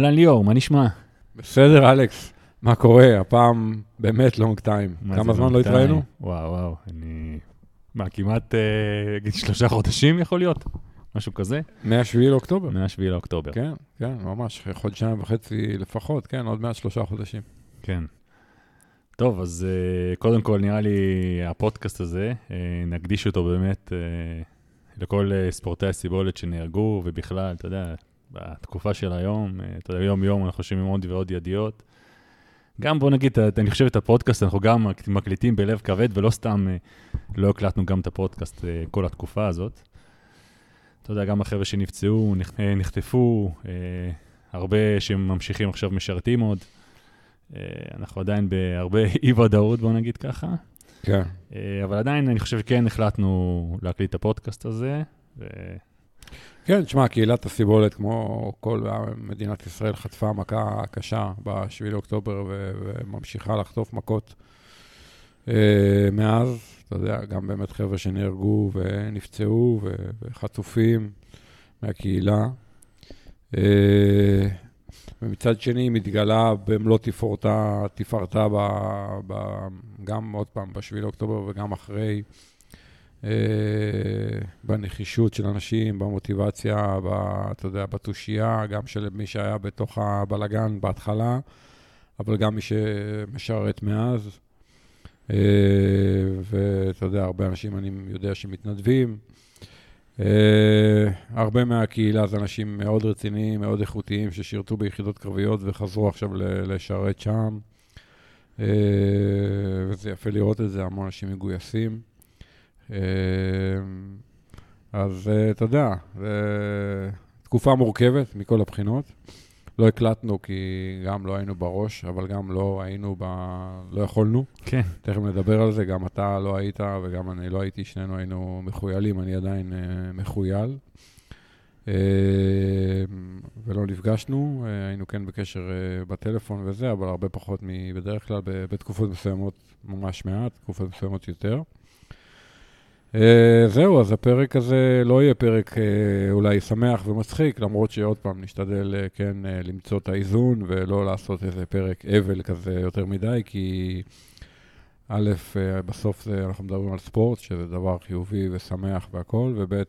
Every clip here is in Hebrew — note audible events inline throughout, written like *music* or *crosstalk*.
אהלן ליאור, מה נשמע? בסדר, אלכס. מה קורה? הפעם באמת לונג טיים. מה כמה זמן לא? התראינו? וואו, וואו, אני... מה, כמעט אה, שלושה חודשים יכול להיות? משהו כזה? מ-7 לאוקטובר. מ-7 לאוקטובר. כן, כן, ממש, חודשיים וחצי לפחות, כן, עוד מעט שלושה חודשים. כן. טוב, אז uh, קודם כל, נראה לי הפודקאסט הזה, uh, נקדיש אותו באמת uh, לכל uh, ספורטי הסיבולת שנהרגו, ובכלל, אתה יודע, בתקופה של היום, uh, אתה יודע, יום-יום אנחנו שומעים עוד ועוד ידיעות. גם בוא נגיד, אני חושב את הפודקאסט, אנחנו גם מק- מקליטים בלב כבד, ולא סתם uh, לא הקלטנו גם את הפודקאסט uh, כל התקופה הזאת. אתה יודע, גם החבר'ה שנפצעו, נח- אה, נחטפו, הרבה שממשיכים עכשיו משרתים עוד. אה, אנחנו עדיין בהרבה *laughs* אי-ודאות, בוא נגיד ככה. כן. אה, אבל עדיין, אני חושב שכן החלטנו להקליט את הפודקאסט הזה. ו... כן, תשמע, קהילת הסיבולת, כמו כל מדינת ישראל, חטפה מכה קשה ב-7 לאוקטובר וממשיכה לחטוף מכות אה, מאז. אתה יודע, גם באמת חבר'ה שנהרגו ונפצעו וחטופים מהקהילה. אה, ומצד שני, היא מתגלה במלוא תפארתה, תפארתה ב, ב, גם עוד פעם ב-7 לאוקטובר וגם אחרי, בנחישות של אנשים, במוטיבציה, ב, אתה יודע, בתושייה, גם של מי שהיה בתוך הבלגן בהתחלה, אבל גם מי שמשרת מאז. אה, ואתה יודע, הרבה אנשים אני יודע שמתנדבים. Uh, הרבה מהקהילה זה אנשים מאוד רציניים, מאוד איכותיים, ששירתו ביחידות קרביות וחזרו עכשיו לשרת שם. וזה יפה לראות את זה, המון אנשים מגויסים. Uh, אז uh, אתה יודע, זו תקופה מורכבת מכל הבחינות. לא הקלטנו כי גם לא היינו בראש, אבל גם לא היינו ב... לא יכולנו. כן, תכף נדבר על זה, גם אתה לא היית וגם אני לא הייתי, שנינו היינו מחוילים, אני עדיין uh, מחויל. Uh, ולא נפגשנו, uh, היינו כן בקשר בטלפון וזה, אבל הרבה פחות מבדרך כלל, בתקופות מסוימות ממש מעט, תקופות מסוימות יותר. Uh, זהו, אז הפרק הזה לא יהיה פרק uh, אולי שמח ומצחיק, למרות שעוד פעם נשתדל uh, כן uh, למצוא את האיזון ולא לעשות איזה פרק אבל כזה יותר מדי, כי א', אה, בסוף זה, אנחנו מדברים על ספורט, שזה דבר חיובי ושמח והכול, וב',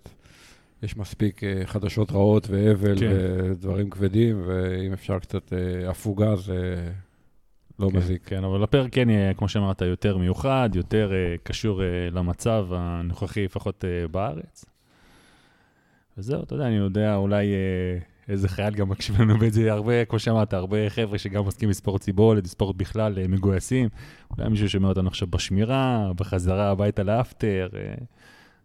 יש מספיק אה, חדשות רעות ואבל כן. ודברים כבדים, ואם אפשר קצת אה, הפוגה, זה לא כן, מזיק. כן, אבל הפרק כן יהיה, כמו שאמרת, יותר מיוחד, יותר uh, קשור uh, למצב הנוכחי, לפחות uh, בארץ. וזהו, אתה יודע, אני יודע, אולי uh, איזה חייל גם מקשיב לנו בזה, הרבה, כמו שאמרת, הרבה חבר'ה שגם עוסקים בספורט ציבולת, בספורט בכלל, uh, מגויסים. אולי מישהו שומע אותנו עכשיו בשמירה, בחזרה הביתה לאפטר. Uh,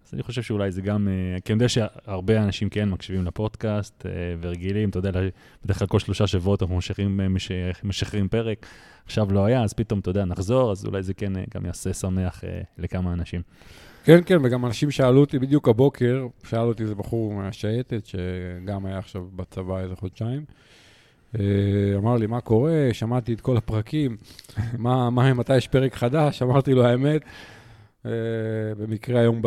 אז אני חושב שאולי זה גם, uh, כי אני יודע שהרבה אנשים כן מקשיבים לפודקאסט uh, ורגילים, אתה יודע, בדרך כלל כל שלושה שבועות אנחנו משחררים, אה, מש- משחררים פרק. עכשיו לא היה, אז פתאום, אתה יודע, נחזור, אז אולי זה כן אה, גם יעשה שמח אה, לכמה אנשים. כן, כן, וגם אנשים שאלו אותי בדיוק הבוקר, שאל אותי איזה בחור מהשייטת, שגם היה עכשיו בצבא איזה חודשיים. אה, אמר לי, מה קורה? שמעתי את כל הפרקים, מה, מה, מתי יש פרק חדש? אמרתי לו, האמת, אה, במקרה היום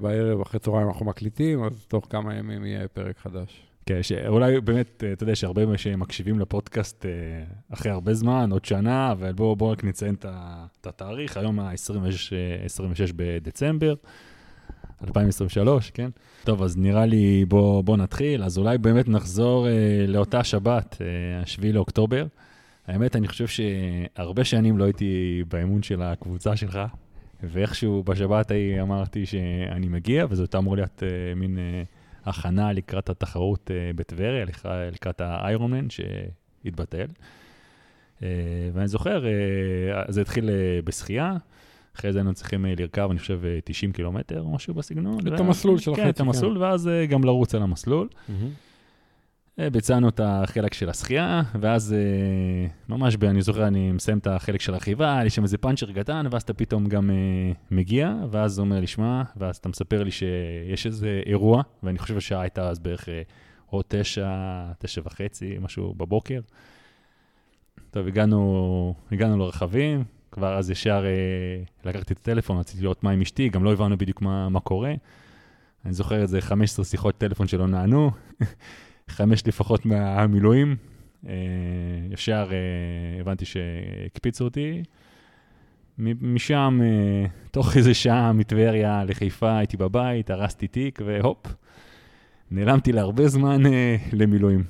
בערב, אחרי צהריים אנחנו מקליטים, אז תוך כמה ימים יהיה פרק חדש. כן, שאולי באמת, אה, אתה יודע שהרבה שמקשיבים לפודקאסט אה, אחרי הרבה זמן, עוד שנה, אבל בואו בוא רק נציין את התאריך, היום ה-26 בדצמבר. 2023, כן? טוב, אז נראה לי בוא, בוא נתחיל. אז אולי באמת נחזור אה, לאותה שבת, אה, 7 לאוקטובר. האמת, אני חושב שהרבה שנים לא הייתי באמון של הקבוצה שלך, ואיכשהו בשבת ההיא אמרתי שאני מגיע, וזאת אמור להיות אה, מין אה, הכנה לקראת התחרות אה, בטבריה, לק- לקראת האיירונמן שהתבטל. אה, ואני זוכר, אה, זה התחיל אה, בשחייה. אחרי זה היינו צריכים לרכב, אני חושב, אה, 90 קילומטר או משהו בסגנון. את ואז- המסלול של כן, החצי, את המסלול, ואז גם לרוץ על המסלול. אה, ביצענו את החלק של השחייה, ואז אה, ממש, אני זוכר, אני מסיים את החלק של הרכיבה, היה לי שם איזה פאנצ'ר קטן, ואז אתה פתאום גם אה, מגיע, ואז הוא אומר לי, שמע, ואז אתה מספר לי שיש איזה אירוע, ואני חושב שהשעה הייתה אז בערך אה, או תשע, תשע וחצי, משהו בבוקר. טוב, הגענו, הגענו לרכבים, כבר אז ישר אה, לקחתי את הטלפון, רציתי לראות מה עם אשתי, גם לא הבנו בדיוק מה, מה קורה. אני זוכר איזה 15 שיחות טלפון שלא נענו, חמש לפחות מהמילואים, אה, ישר אה, הבנתי שהקפיצו אותי. משם, אה, תוך איזה שעה מטבריה לחיפה, הייתי בבית, הרסתי תיק, והופ, נעלמתי להרבה זמן למילואים.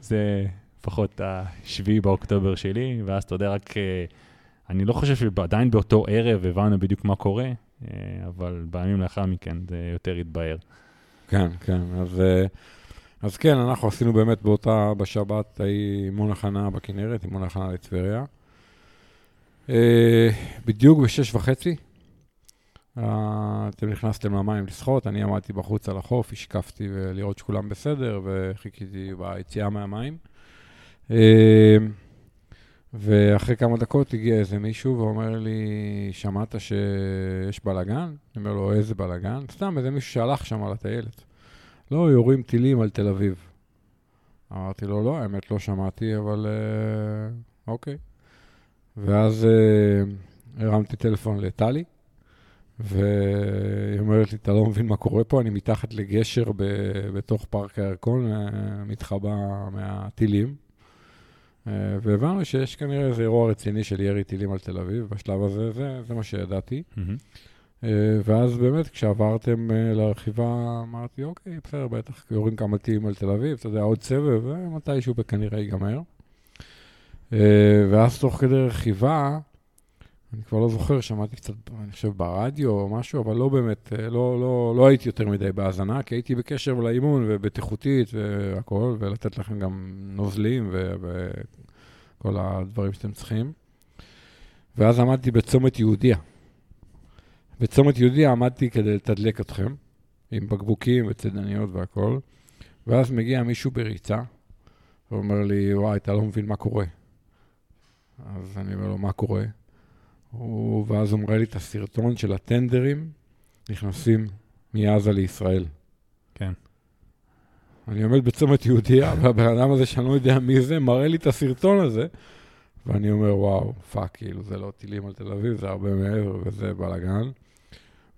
זה לפחות השביעי באוקטובר שלי, ואז אתה יודע, רק... אני לא חושב שעדיין באותו ערב הבנו בדיוק מה קורה, אבל בימים לאחר מכן זה יותר התבהר. כן, כן. אז, אז כן, אנחנו עשינו באמת באותה, בשבת, ההיא אימון הכנה בכנרת, אימון הכנה לטבריה. אה, בדיוק בשש וחצי, אה, אתם נכנסתם למים לשחות, אני עמדתי בחוץ על החוף, השקפתי לראות שכולם בסדר, וחיכיתי ביציאה מהמים. אה, ואחרי כמה דקות הגיע איזה מישהו ואומר לי, שמעת שיש בלאגן? אני אומר לו, איזה בלאגן? סתם, איזה מישהו שהלך שם על הטיילת. לא, יורים טילים על תל אביב. אמרתי לו, לא, האמת לא שמעתי, אבל אה, אוקיי. ואז אה, הרמתי טלפון לטלי, והיא אומרת לי, אתה לא מבין מה קורה פה, אני מתחת לגשר ב- בתוך פארק הירקון, אה, מתחבא מהטילים. אה, והבנו שיש כנראה איזה אירוע רציני של ירי טילים על תל אביב, בשלב הזה, זה, זה מה שידעתי. אה, ואז באמת, כשעברתם אה, לרכיבה, אמרתי, אוקיי, בסדר, בטח יורים כמה טילים על תל אביב, אתה יודע, עוד סבב, ומתישהו כנראה ייגמר. אה, ואז תוך כדי רכיבה, אני כבר לא זוכר, שמעתי קצת, אני חושב, ברדיו או משהו, אבל לא באמת, אה, לא, לא, לא הייתי יותר מדי בהאזנה, כי הייתי בקשר לאימון ובטיחותית והכול, ולתת לכם גם נוזלים וכל הדברים שאתם צריכים. ואז עמדתי בצומת יהודיה. בצומת יהודיה עמדתי כדי לתדלק אתכם, עם בקבוקים וצידניות והכול, ואז מגיע מישהו בריצה, ואומר לי, וואי, אתה לא מבין מה קורה. אז אני אומר לו, מה קורה? הוא, ואז הוא מראה לי את הסרטון של הטנדרים נכנסים מעזה לישראל. כן. אני עומד בצומת יהודיה, *laughs* והבן אדם הזה שאני לא יודע מי זה, מראה לי את הסרטון הזה, ואני אומר, וואו, fuck, כאילו, זה לא טילים על תל אביב, זה הרבה מעבר וזה בלאגן.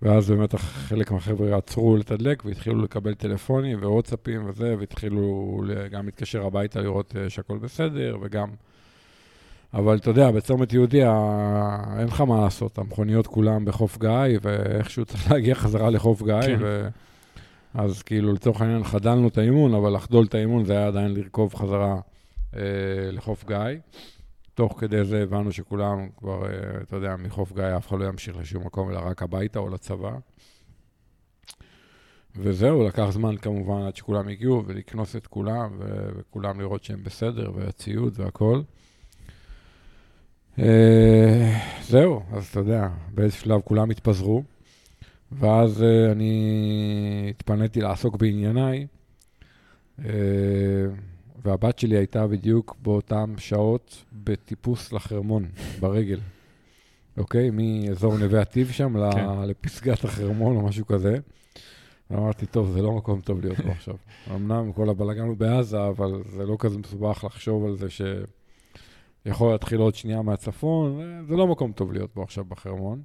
ואז באמת חלק מהחבר'ה עצרו לתדלק והתחילו לקבל טלפונים ווואטסאפים וזה, והתחילו גם להתקשר הביתה לראות אה, שהכל בסדר, וגם... אבל אתה יודע, בצומת יהודי אין לך מה לעשות, המכוניות כולם בחוף גיא, ואיכשהו *laughs* צריך להגיע חזרה לחוף גיא, כן. ו... אז כאילו לצורך העניין חדלנו את האימון, אבל לחדול את האימון זה היה עדיין לרכוב חזרה אה, לחוף גיא. תוך כדי זה הבנו שכולם כבר, אה, אתה יודע, מחוף גיא אף אחד לא ימשיך לשום מקום, אלא רק הביתה או לצבא. וזהו, לקח זמן כמובן עד שכולם הגיעו, ולקנוס את כולם, ו- וכולם לראות שהם בסדר, והציוד והכל. אה, זהו, אז אתה יודע, באיזה שלב כולם התפזרו, ואז אה, אני התפניתי לעסוק בענייניי, והבת שלי הייתה בדיוק באותן שעות בטיפוס לחרמון, ברגל. אוקיי? מאזור נווה עתיב שם כן. לפסגת החרמון או משהו כזה. ואמרתי, טוב, זה לא מקום טוב להיות בו עכשיו. אמנם כל הבלאגן הוא בעזה, אבל זה לא כזה מסובך לחשוב על זה שיכול להתחיל עוד שנייה מהצפון, זה לא מקום טוב להיות בו עכשיו בחרמון.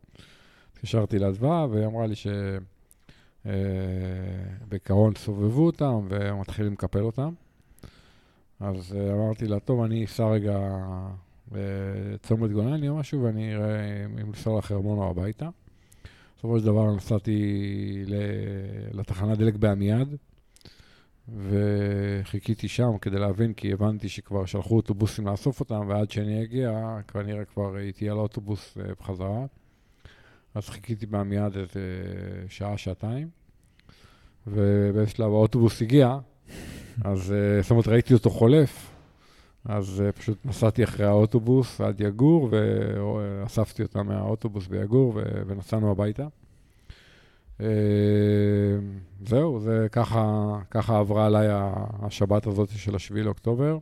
התקשרתי לאדווה, והיא אמרה לי שבקרון סובבו אותם ומתחילים לקפל אותם. אז אה, אמרתי לה, טוב, אני אסע רגע לצומת גולני או משהו, ואני אראה אם לנסוע לחרמון או הביתה. בסופו של דבר נסעתי לתחנת דלק בעמיעד, וחיכיתי שם כדי להבין, כי הבנתי שכבר שלחו אוטובוסים לאסוף אותם, ועד שאני אגיע, כנראה כבר הייתי על האוטובוס אה, בחזרה. אז חיכיתי בעמיעד איזה שעה, שעתיים, ובאיזה שלב האוטובוס הגיע, אז אה, זאת אומרת, ראיתי אותו חולף, אז אה, פשוט נסעתי אחרי האוטובוס עד יגור, ואספתי אותם מהאוטובוס ביגור, ונסענו הביתה. אה, זהו, זה ככה, ככה עברה עליי השבת הזאת של השביעי לאוקטובר.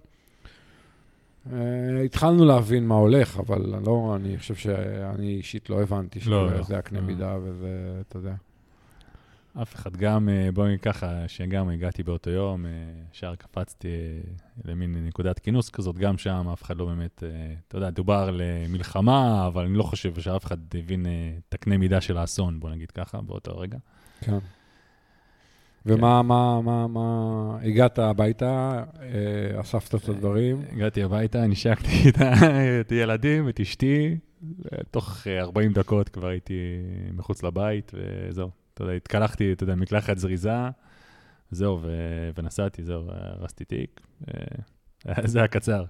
אה, התחלנו להבין מה הולך, אבל לא, אני חושב שאני אישית לא הבנתי לא, לא. שזה הקנה אה. מידה וזה, אתה יודע. אף אחד גם, אה, בואי נגיד ככה, שגם הגעתי באותו יום, אה, ישר קפצתי אה, למין נקודת כינוס כזאת, גם שם אף אחד לא באמת, אתה יודע, דובר למלחמה, אבל אני לא חושב שאף אחד הבין את הקנה מידה של האסון, בוא נגיד ככה, באותו רגע. כן. ומה, מה, מה, מה, הגעת הביתה, אספת את הדברים? הגעתי הביתה, נשקתי *laughs* את הילדים, את אשתי, תוך 40 דקות כבר הייתי מחוץ לבית, וזהו. אתה יודע, התקלחתי, אתה יודע, מקלחת זריזה, זהו, ו- ונסעתי, זהו, הרסתי תיק. *laughs* זה היה קצר.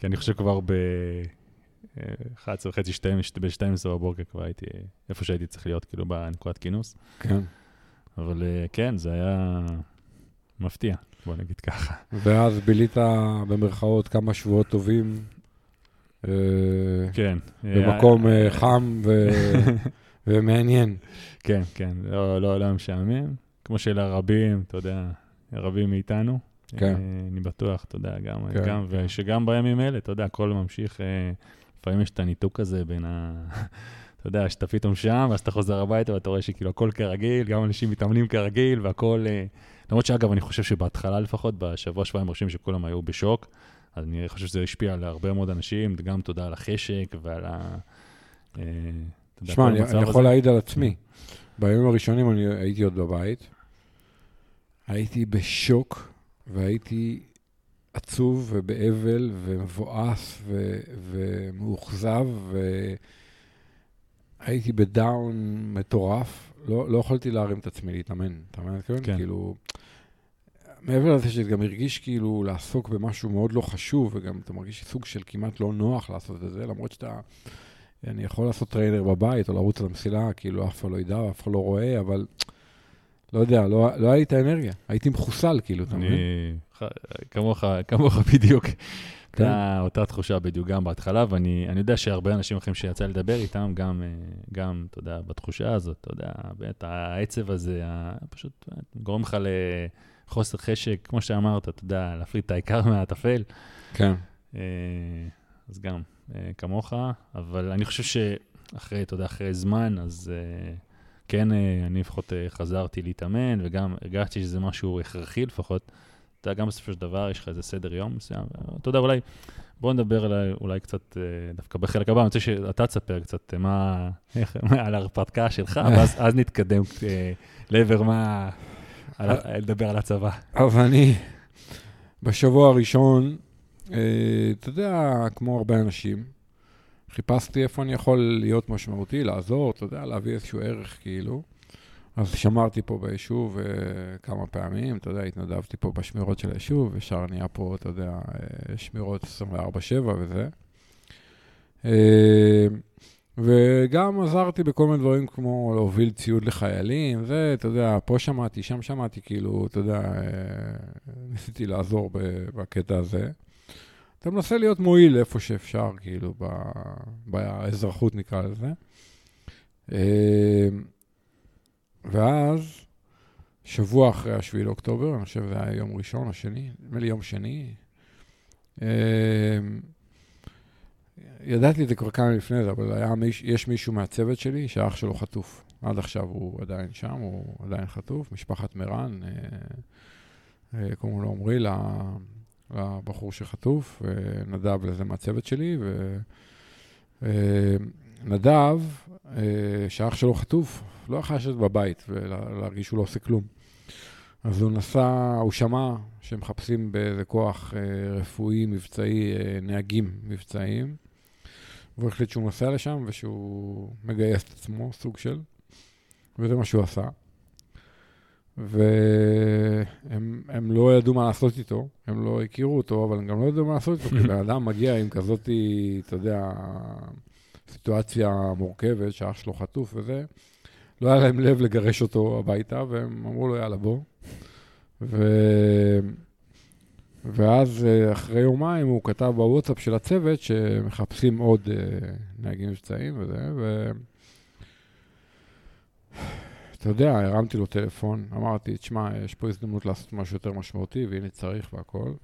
כי אני חושב כבר ב-11 וחצי, ב-12 בבוקר כבר הייתי איפה שהייתי צריך להיות, כאילו, בנקודת כינוס. כן. אבל כן, זה היה מפתיע, בוא נגיד ככה. ואז בילית במרכאות כמה שבועות טובים. כן. במקום חם *laughs* ומעניין. כן, כן, לא, לא, לא משעמם. כמו שלרבים, אתה יודע, רבים מאיתנו. כן. אני בטוח, אתה יודע, גם, כן. גם, ושגם בימים אלה, אתה יודע, הכל ממשיך, לפעמים יש את הניתוק הזה בין ה... *laughs* אתה יודע, שאתה פתאום שם, ואז אתה חוזר הביתה ואתה רואה שכאילו הכל כרגיל, גם אנשים מתאמנים כרגיל, והכל... למרות שאגב, אני חושב שבהתחלה לפחות, בשבוע, שבועיים ראשונים שכולם היו בשוק, אז אני חושב שזה השפיע על הרבה מאוד אנשים, גם תודה על החשק ועל ה... שמע, אני, אני יכול להעיד על עצמי. בימים הראשונים אני הייתי עוד בבית, הייתי בשוק, והייתי עצוב ובאבל ומבואס ו- ומאוכזב, והייתי בדאון מטורף. לא, לא יכולתי להרים את עצמי להתאמן, אתה מבין? כן. כאילו, מעבר לזה שזה גם הרגיש כאילו לעסוק במשהו מאוד לא חשוב, וגם אתה מרגיש סוג של כמעט לא נוח לעשות את זה, למרות שאתה... אני יכול לעשות trainer בבית, או לרוץ על המסילה, כאילו אף אחד לא ידע, אף אחד לא רואה, אבל לא יודע, לא, לא היה לי את האנרגיה. הייתי מחוסל, כאילו, אתה מבין? כמוך, כמוך בדיוק. כן. אותה, אותה תחושה בדיוק גם בהתחלה, ואני יודע שהרבה אנשים אחרים שיצא לדבר איתם, גם, גם, אתה יודע, בתחושה הזאת, אתה יודע, באמת, העצב הזה, פשוט גורם לך לחוסר חשק, כמו שאמרת, אתה יודע, להפריד את העיקר מהטפל. כן. אז גם, כמוך, אבל אני חושב שאחרי, אתה יודע, אחרי זמן, אז כן, אני לפחות חזרתי להתאמן, וגם הרגשתי שזה משהו הכרחי לפחות. אתה יודע, גם בסופו של דבר יש לך איזה סדר יום מסוים. אתה יודע, אולי, בוא נדבר אולי, אולי קצת, דווקא בחלק הבא, אני רוצה שאתה תספר קצת מה, איך, *laughs* על ההרפתקה שלך, *laughs* ואז אז נתקדם לעבר מה, על, לדבר על הצבא. אז אני, בשבוע הראשון, אתה יודע, כמו הרבה אנשים, חיפשתי איפה אני יכול להיות משמעותי, לעזור, אתה יודע, להביא איזשהו ערך, כאילו. אז שמרתי פה ביישוב כמה פעמים, אתה יודע, התנדבתי פה בשמירות של היישוב, ישר נהיה פה, אתה יודע, שמירות 24-7 וזה. וגם עזרתי בכל מיני דברים כמו להוביל ציוד לחיילים, זה, אתה יודע, פה שמעתי, שם שמעתי, כאילו, אתה יודע, *laughs* ניסיתי לעזור בקטע הזה. אתה מנסה להיות מועיל איפה שאפשר, כאילו, באזרחות נקרא לזה. ואז, שבוע אחרי השביעי לאוקטובר, אני חושב שזה היה יום ראשון, השני, נדמה לי יום שני, ידעתי את זה כבר כמה לפני זה, אבל היה מיש, יש מישהו מהצוות שלי שהאח שלו חטוף. עד עכשיו הוא עדיין שם, הוא עדיין חטוף, משפחת מרן, קוראים לו עמרי, לבחור שחטוף, ונדב לזה מהצוות שלי, ונדב, שהאח שלו חטוף, לא יכול לשבת בבית ולהרגיש שהוא לא עושה כלום. אז הוא נסע, הוא שמע שמחפשים באיזה כוח רפואי, מבצעי, נהגים מבצעיים, והוא החליט שהוא נוסע לשם ושהוא מגייס את עצמו, סוג של, וזה מה שהוא עשה. והם לא ידעו מה לעשות איתו, הם לא הכירו אותו, אבל הם גם לא ידעו מה לעשות איתו, *laughs* כי בן אדם מגיע עם כזאת, אתה יודע, סיטואציה מורכבת, שאח שלו חטוף וזה, לא היה להם לב לגרש אותו הביתה, והם אמרו לו, יאללה, בוא. ו... ואז אחרי יומיים הוא כתב בוואטסאפ של הצוות שמחפשים עוד נהגים מבצעים וזה, ו... אתה יודע, הרמתי לו טלפון, אמרתי, תשמע, יש פה הזדמנות לעשות משהו יותר משמעותי, והנה צריך והכול.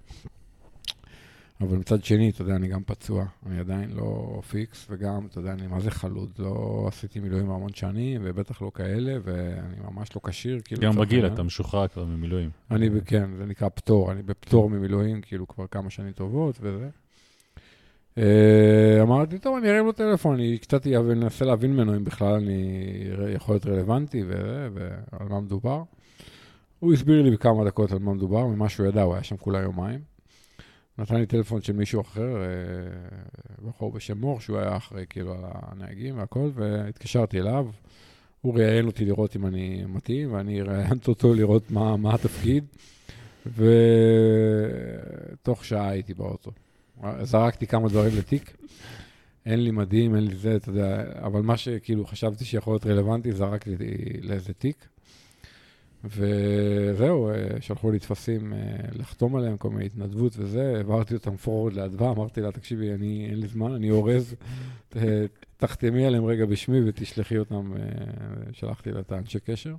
אבל מצד שני, אתה יודע, אני גם פצוע, אני עדיין לא פיקס, וגם, אתה יודע, אני מה זה חלוד, לא עשיתי מילואים המון שנים, ובטח לא כאלה, ואני ממש לא כשיר, כאילו... גם בגיל, אתה משוחרר כבר ממילואים. אני, כן, זה נקרא פטור, אני בפטור ממילואים, כאילו, כבר כמה שנים טובות וזה. אמרתי, טוב, אני ארים לו טלפון, אני קצת אנסה להבין ממנו אם בכלל אני יכול להיות רלוונטי ועל מה מדובר. הוא הסביר לי בכמה דקות על מה מדובר, ממה שהוא ידע, הוא היה שם כולה יומיים. נתן לי טלפון של מישהו אחר, אה, בחור בשם מור, שהוא היה אחראי כאילו על הנהגים והכל, והתקשרתי אליו. הוא ראיין אותי לראות אם אני מתאים, ואני ראיינתי אותו לראות מה, מה התפקיד, ותוך שעה הייתי באוטו. זרקתי כמה דברים לתיק, אין לי מדים, אין לי זה, אתה יודע, אבל מה שכאילו חשבתי שיכול להיות רלוונטי, זרקתי לאיזה תיק. וזהו, אה, שלחו לי טפסים אה, לחתום עליהם, כל מיני התנדבות וזה, העברתי אותם פורוורד לאדווה, אמרתי לה, תקשיבי, אני, אין לי זמן, אני אורז, תחתמי עליהם רגע בשמי ותשלחי אותם, אה, שלחתי לה את האנשי קשר.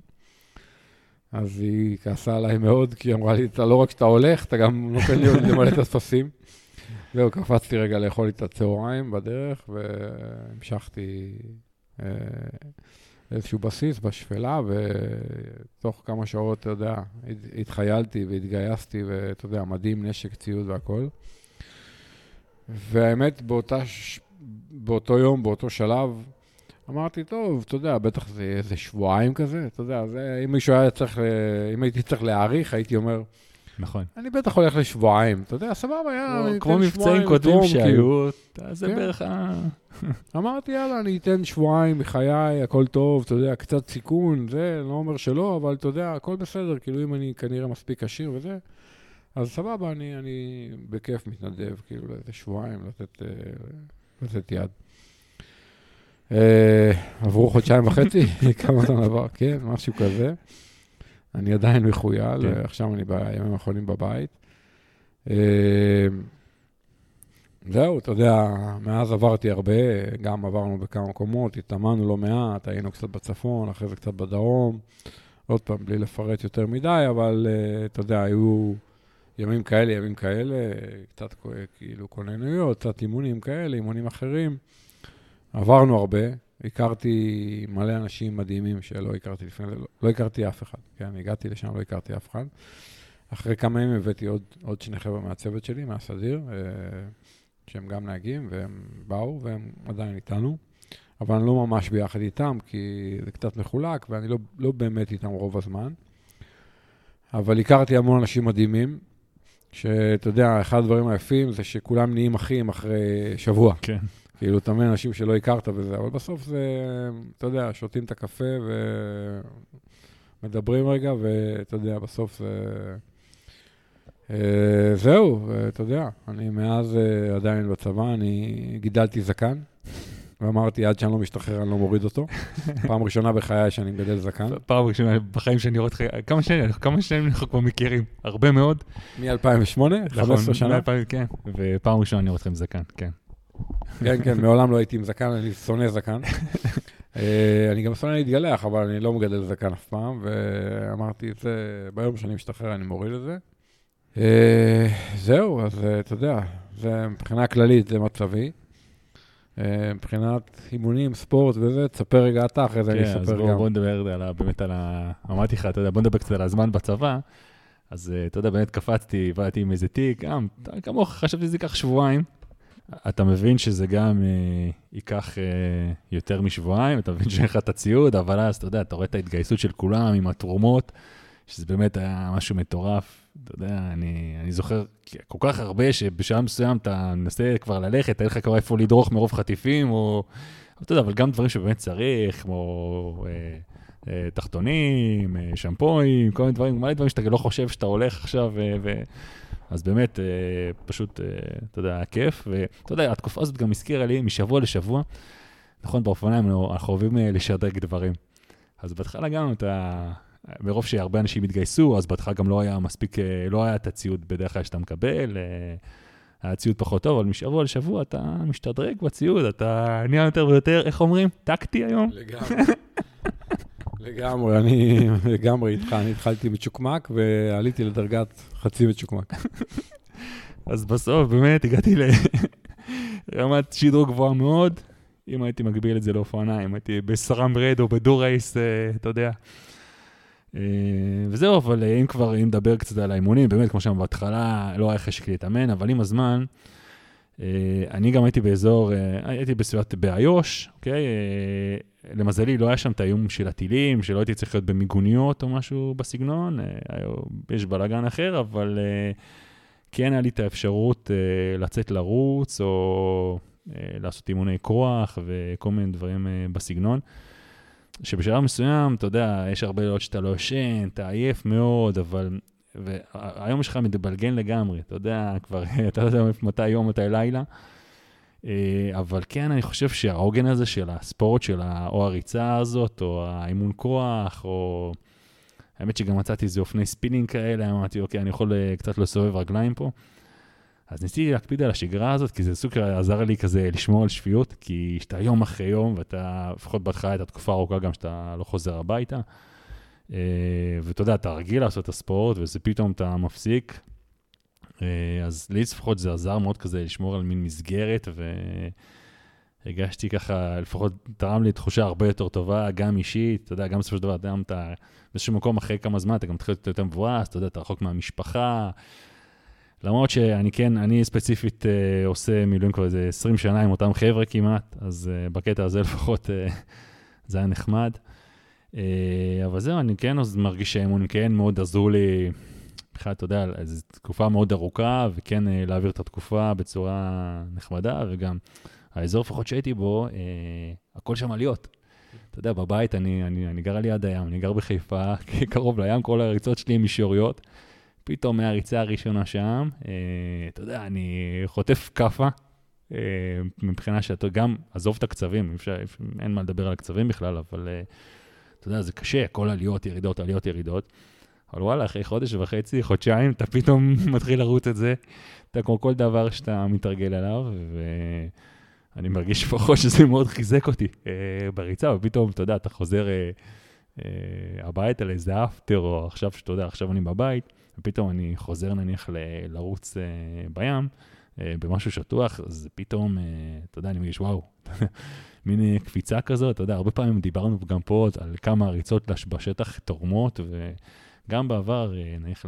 אז היא כעסה עליי מאוד, כי היא אמרה לי, אתה לא רק שאתה הולך, אתה גם נותן לי למלא את הטפסים. זהו, קפצתי רגע לאכול את הצהריים בדרך, והמשכתי אה, איזשהו בסיס בשפלה, ותוך כמה שעות, אתה יודע, התחיילתי והתגייסתי, ואתה יודע, מדהים, נשק, ציוד והכול. והאמת, באותה, באותו יום, באותו שלב, אמרתי, טוב, אתה יודע, בטח זה איזה שבועיים כזה, אתה יודע, זה, אם מישהו היה צריך, אם הייתי צריך להעריך, הייתי אומר, נכון. אני בטח הולך לשבועיים, אתה יודע, סבבה, יאללה, כמו מבצעים קודמים שהיו, זה כן. בערך ה... *laughs* אמרתי, יאללה, אני אתן שבועיים מחיי, הכל טוב, אתה יודע, קצת סיכון, זה, לא אומר שלא, אבל אתה יודע, הכל בסדר, כאילו, אם אני כנראה מספיק עשיר וזה, אז סבבה, אני, אני בכיף מתנדב, כאילו, לאיזה שבועיים לתת, אה, לתת יד. אה, עברו חודשיים וחצי, *laughs* כמה זמן עבר, כן, משהו כזה. אני עדיין מחוייל, כן. עכשיו אני בימים האחרונים בבית. אה, זהו, אתה יודע, מאז עברתי הרבה, גם עברנו בכמה מקומות, התאמנו לא מעט, היינו קצת בצפון, אחרי זה קצת בדרום. עוד פעם, בלי לפרט יותר מדי, אבל uh, אתה יודע, היו ימים כאלה, ימים כאלה, קצת כאילו כוננויות, קצת אימונים כאלה, אימונים אחרים. עברנו הרבה, הכרתי מלא אנשים מדהימים שלא הכרתי לפני זה, לא, לא הכרתי אף אחד, כן, הגעתי לשם, לא הכרתי אף אחד. אחרי כמה ימים הבאתי עוד, עוד שני חבר'ה מהצוות שלי, מהסדיר, אה, שהם גם נהגים, והם באו, והם עדיין איתנו, אבל אני לא ממש ביחד איתם, כי זה קצת מחולק, ואני לא, לא באמת איתם רוב הזמן. אבל הכרתי המון אנשים מדהימים, שאתה יודע, אחד הדברים היפים זה שכולם נהיים אחים אחרי שבוע. כן. כאילו, אתה מבין אנשים שלא הכרת וזה, אבל בסוף זה, אתה יודע, שותים את הקפה ומדברים רגע, ואתה יודע, בסוף זה... אה, זהו, אתה יודע, אני מאז אה, עדיין בצבא, אני גידלתי זקן, ואמרתי, עד שאני לא משתחרר, אני לא מוריד אותו. *laughs* פעם ראשונה בחיי שאני מגדל זקן. פעם ראשונה בחיים שאני רואה אותך, כמה שנים, כמה שנים אנחנו כבר מכירים? הרבה מאוד. מ-2008? 15 שנה? כן, ופעם ראשונה אני רואה אותך עם זקן, כן. כן, כן, מעולם לא הייתי עם זקן, אני שונא זקן. אה, אני גם שונא להתגלח, אבל אני לא מגדל זקן אף פעם, ואמרתי את זה, ביום שאני משתחרר אני מוריד את זה. אה, זהו, אז אה, אתה יודע, זה מבחינה כללית זה מצבי. מבחינת אימונים, ספורט וזה, תספר רגע אתה, אחרי זה אני אספר גם. כן, אז בוא נדבר באמת על ה... אמרתי לך, אתה יודע, בוא נדבר קצת על הזמן בצבא. אז אתה יודע, באמת קפצתי, באתי עם איזה תיק, גם, כמוך, חשבתי שזה ייקח שבועיים. אתה מבין שזה גם אה, ייקח אה, יותר משבועיים, אתה מבין שאין לך את הציוד, אבל אז, אתה יודע, אתה רואה את ההתגייסות של כולם עם התרומות, שזה באמת היה משהו מטורף. אתה יודע, אני, אני זוכר כל כך הרבה שבשלב מסוים אתה מנסה כבר ללכת, אין לך כבר איפה לדרוך מרוב חטיפים, או... אתה יודע, אבל גם דברים שבאמת צריך, כמו אה, אה, תחתונים, אה, שמפואים, כל מיני דברים, מלא דברים שאתה לא חושב שאתה הולך עכשיו אה, ו... אז באמת, אה, פשוט, אה, אתה יודע, היה כיף. ואתה יודע, התקופה הזאת גם הזכירה לי משבוע לשבוע, נכון, באופניים אנחנו אוהבים אה, לשדרג דברים. אז בהתחלה גם אתה, מרוב שהרבה אנשים התגייסו, אז בהתחלה גם לא היה מספיק, לא היה את הציוד בדרך כלל שאתה מקבל. היה ציוד פחות טוב, אבל משבוע לשבוע אתה משתדרג בציוד, אתה נהיה יותר ויותר, איך אומרים? טקטי היום? לגמרי. *laughs* לגמרי, אני לגמרי איתך, אני התחלתי מצ'וקמק ועליתי לדרגת חצי מצ'וקמק. *laughs* אז בסוף באמת הגעתי לרמת *laughs* שדרוג גבוהה מאוד. אם הייתי מגביל את זה לאופניים, הייתי בסרם רד או בדו-רייס, אה, אתה יודע. אה, וזהו, אבל אם כבר, אם נדבר קצת על האימונים, באמת, כמו שאמרנו בהתחלה, לא היה חשק להתאמן, אבל עם הזמן, אני גם הייתי באזור, אה, הייתי בסביבת באיו"ש, אוקיי? אה, למזלי, לא היה שם את האיום של הטילים, שלא הייתי צריך להיות במיגוניות או משהו בסגנון, יש בלאגן אחר, אבל כן היה לי את האפשרות לצאת לרוץ, או לעשות אימוני כוח וכל מיני דברים בסגנון. שבשלב מסוים, אתה יודע, יש הרבה לילות שאתה לא ישן, אתה עייף מאוד, אבל... והיום שלך מתבלגן לגמרי, אתה יודע, כבר, *laughs* אתה לא יודע מתי יום, מתי לילה. אה, אבל כן, אני חושב שהעוגן הזה של הספורט, של או הריצה הזאת, או האימון כוח, או... האמת שגם מצאתי איזה אופני ספינינג כאלה, אמרתי, אוקיי, אני יכול אה, קצת לסובב רגליים פה. אז ניסיתי להקפיד על השגרה הזאת, כי זה סוג שעזר לי כזה לשמור על שפיות, כי כשאתה יום אחרי יום, ואתה, לפחות בהתחלה הייתה תקופה ארוכה גם שאתה לא חוזר הביתה, ואתה יודע, אתה רגיל לעשות את הספורט, וזה פתאום אתה מפסיק. אה, אז לי לפחות זה עזר מאוד כזה לשמור על מין מסגרת, והרגשתי ככה, לפחות תרם לי תחושה הרבה יותר טובה, גם אישית, אתה יודע, גם בסופו של דבר, אתה, אתה באיזשהו מקום אחרי כמה זמן, אתה גם מתחיל להיות יותר מבואס, אתה יודע, אתה רחוק מהמשפחה. למרות שאני כן, אני ספציפית uh, עושה מילואים כבר איזה 20 שנה עם אותם חבר'ה כמעט, אז uh, בקטע הזה לפחות uh, זה היה נחמד. אבל זהו, אני כן מרגיש שהאימונים כן מאוד עזרו לי, בכלל, אתה יודע, זו תקופה מאוד ארוכה, וכן uh, להעביר את התקופה בצורה נחמדה, וגם האזור לפחות שהייתי בו, uh, הכל שם עליות. אתה יודע, בבית אני, אני, אני גר על יד הים, אני גר בחיפה, *laughs* קרוב לים, כל הריצות שלי הן מישוריות. פתאום מהריצה הראשונה שם, אה, אתה יודע, אני חוטף כאפה, אה, מבחינה שאתה גם, עזוב את הקצבים, אפשר, אין מה לדבר על הקצבים בכלל, אבל אה, אתה יודע, זה קשה, כל עליות, ירידות, עליות, ירידות. אבל וואלה, אחרי חודש וחצי, חודשיים, אתה פתאום *laughs* מתחיל לרוץ את זה. אתה כמו כל דבר שאתה מתרגל עליו, ואני מרגיש לפחות שזה מאוד חיזק אותי אה, בריצה, ופתאום, אתה יודע, אתה חוזר אה, אה, הביתה לאיזה אפטר, או עכשיו שאתה יודע, עכשיו אני בבית, ופתאום אני חוזר נניח ל- לרוץ אה, בים, אה, במשהו שטוח, אז פתאום, אה, אתה יודע, אני מרגיש, וואו, מין אה, קפיצה כזאת, אתה יודע, הרבה פעמים דיברנו גם פה על כמה הריצות בשטח תורמות, וגם בעבר, אה, נניח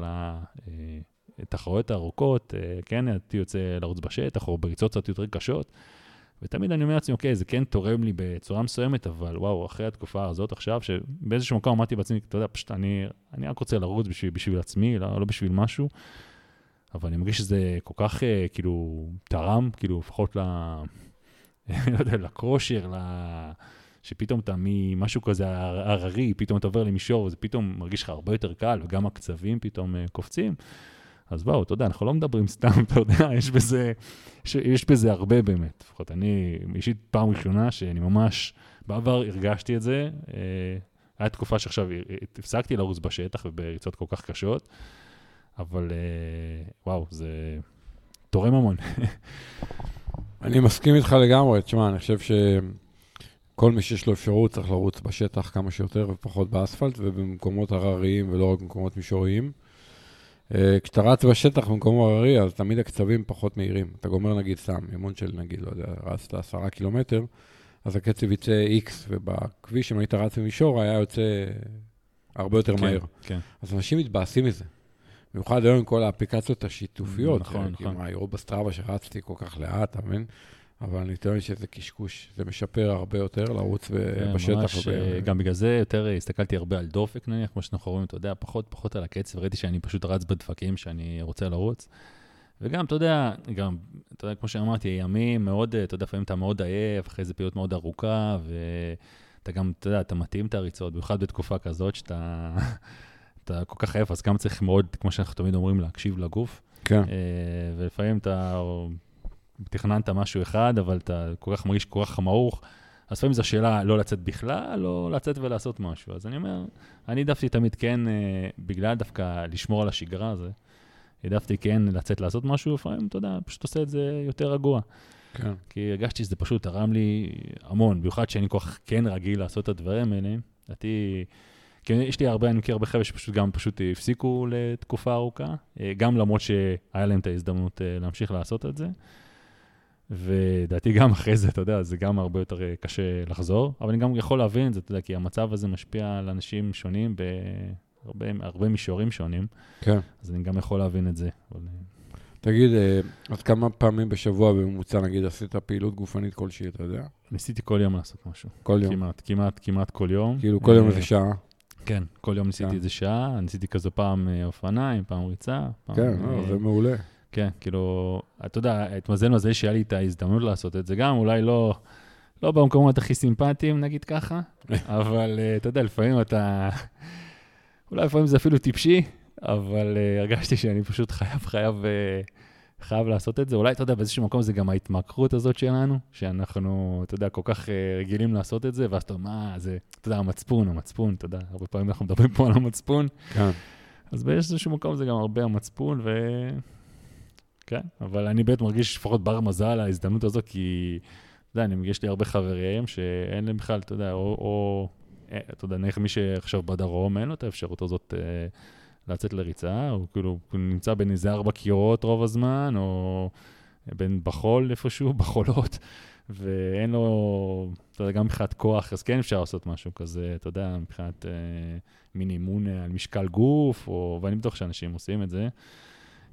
לתחרויות אה, הארוכות, כן, הייתי יוצא לרוץ בשטח, או בריצות קצת יותר קשות. ותמיד אני אומר לעצמי, אוקיי, זה כן תורם לי בצורה מסוימת, אבל וואו, אחרי התקופה הזאת עכשיו, שבאיזשהו מקום אמרתי בעצמי, אתה יודע, פשוט אני, אני רק רוצה לרוץ בשביל, בשביל עצמי, לא, לא בשביל משהו, אבל אני מרגיש שזה כל כך, כאילו, תרם, כאילו, לפחות. לא יודע, לקרושר, ל... שפתאום אתה ממשהו כזה הררי, פתאום אתה עובר למישור, וזה פתאום מרגיש לך הרבה יותר קל, וגם הקצבים פתאום אה, קופצים. אז בואו, אתה יודע, אנחנו לא מדברים סתם, *laughs* אתה יודע, יש בזה, יש, יש בזה הרבה באמת. לפחות אני, אישית פעם ראשונה שאני ממש, בעבר הרגשתי את זה. אה, הייתה תקופה שעכשיו הפסקתי לרוץ בשטח ובריצות כל כך קשות, אבל אה, וואו, זה תורם המון. *laughs* אני מסכים איתך לגמרי, תשמע, אני חושב שכל מי שיש לו אפשרות צריך לרוץ בשטח כמה שיותר ופחות באספלט ובמקומות הרריים ולא רק במקומות מישוריים. אה, כשאתה רץ בשטח במקום הררי, אז תמיד הקצבים פחות מהירים. אתה גומר נגיד סתם, אימון של נגיד, לא יודע, רצת עשרה קילומטר, אז הקצב יצא X, ובכביש, אם היית רץ במישור, היה יוצא הרבה יותר כן, מהר. כן. אז אנשים מתבאסים מזה. במיוחד היום עם כל האפליקציות השיתופיות. נכון, נכון. כאילו, יראו בסטראבה שרצתי כל כך לאט, אתה מבין? אבל אני טוען שזה קשקוש, זה משפר הרבה יותר לרוץ כן, בשטח. ממש, הרבה... גם בגלל זה יותר הסתכלתי הרבה על דופק נניח, כמו שאנחנו רואים, אתה יודע, פחות פחות על הקצב, ראיתי שאני פשוט רץ בדפקים שאני רוצה לרוץ. וגם, אתה יודע, גם, אתה יודע, כמו שאמרתי, ימים מאוד, אתה יודע, לפעמים אתה מאוד עייף, אחרי זה פעילות מאוד ארוכה, ואתה גם, אתה יודע, אתה מתאים את הריצות, במיוחד בתקופה כזאת שאתה אתה כל כך עייף, אז גם צריך מאוד, כמו שאנחנו תמיד אומרים, להקשיב לגוף. כן. אה, ולפעמים אתה תכננת משהו אחד, אבל אתה כל כך מרגיש כל כך מעוך, אז לפעמים זו שאלה לא לצאת בכלל, או לצאת ולעשות משהו. אז אני אומר, אני העדפתי תמיד כן, אה, בגלל דווקא לשמור על השגרה הזה, העדפתי כן לצאת לעשות משהו, לפעמים, אתה יודע, פשוט עושה את זה יותר רגוע. כן. כי הרגשתי שזה פשוט תרם לי המון, במיוחד שאני כל כך כן רגיל לעשות את הדברים האלה. לדעתי, כי יש לי הרבה, אני מכיר הרבה חבר'ה שפשוט גם פשוט הפסיקו לתקופה ארוכה, אה, גם למרות שהיה להם את ההזדמנות אה, להמשיך לעשות את זה. ודעתי גם *laughs* אחרי זה, אתה יודע, זה גם הרבה יותר אה, קשה לחזור, אבל אני גם יכול להבין את זה, אתה יודע, כי המצב הזה משפיע על אנשים שונים בהרבה הרבה מישורים שונים. כן. אז אני גם יכול להבין את זה. תגיד, אז כמה פעמים בשבוע בממוצע, נגיד, עשית פעילות גופנית כלשהי, אתה יודע? ניסיתי כל יום לעשות משהו. כל יום. כמעט, כמעט, כמעט כל יום. כאילו, כל יום איזה שעה. כן, כל יום כן. ניסיתי איזה שעה, ניסיתי כזה פעם אה, אופניים, פעם ריצה. פעם, כן, אה, לא, זה מעולה. כן, כאילו, אתה יודע, התמזל מזל שהיה לי את ההזדמנות לעשות את זה, גם אולי לא, לא במקומות הכי סימפטיים, נגיד ככה, *laughs* אבל אה, אתה יודע, לפעמים אתה, אולי לפעמים זה אפילו טיפשי, אבל uh, הרגשתי שאני פשוט חייב, חייב, uh, חייב לעשות את זה. אולי, אתה יודע, באיזשהו מקום זה גם ההתמכרות הזאת שלנו, שאנחנו, אתה יודע, כל כך uh, רגילים לעשות את זה, ואז אתה אומר, מה, זה, אתה יודע, המצפון, המצפון, אתה יודע, הרבה פעמים אנחנו מדברים פה על המצפון, כן. אז באיזשהו מקום זה גם הרבה המצפון, ו... כן, אבל אני באמת מרגיש לפחות בר מזל ההזדמנות הזו, כי, אתה יודע, אני, יש לי הרבה חברים שאין להם בכלל, אתה יודע, או, או אה, אתה יודע, נניח מי שעכשיו בדרום, אין לו את האפשרות הזאת אה, לצאת לריצה, הוא כאילו הוא נמצא בין איזה ארבע קירות רוב הזמן, או בין בחול איפשהו, *laughs* בחולות, ואין לו, אתה יודע, גם מבחינת כוח, אז כן אפשר לעשות משהו כזה, אתה יודע, מבחינת אה, מין אימון אה, על משקל גוף, או, ואני בטוח שאנשים עושים את זה.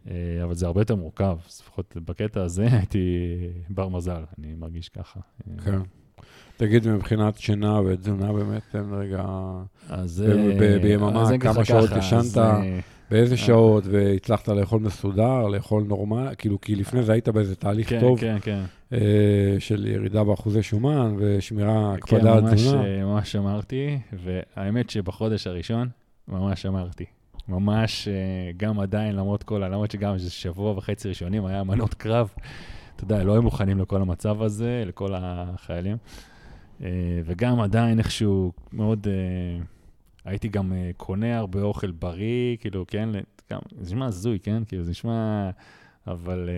אה, אבל זה הרבה יותר מורכב, לפחות בקטע הזה *laughs* הייתי בר מזל, אני מרגיש ככה. אה, כן. תגיד, מבחינת שינה ותזונה, באמת, תן רגע, אז... אה, ביממה, כמה שעות ישנת? אה, באיזה אה. שעות, והצלחת לאכול מסודר, לאכול נורמל, כאילו, כי לפני זה היית באיזה תהליך כן, טוב כן, כן. אה, של ירידה באחוזי שומן ושמירה, כן, הקפדה על תזונה. אה, ממש אמרתי, והאמת שבחודש הראשון ממש אמרתי. ממש, גם עדיין, למרות כל, למרות שגם איזה שבוע וחצי ראשונים היה מנות קרב, אתה יודע, לא היו מוכנים לכל המצב הזה, לכל החיילים. אה, וגם עדיין איכשהו מאוד, אה, הייתי גם אה, קונה הרבה אוכל בריא, כאילו, כן, גם, זה נשמע הזוי, כן? כאילו, זה נשמע, אבל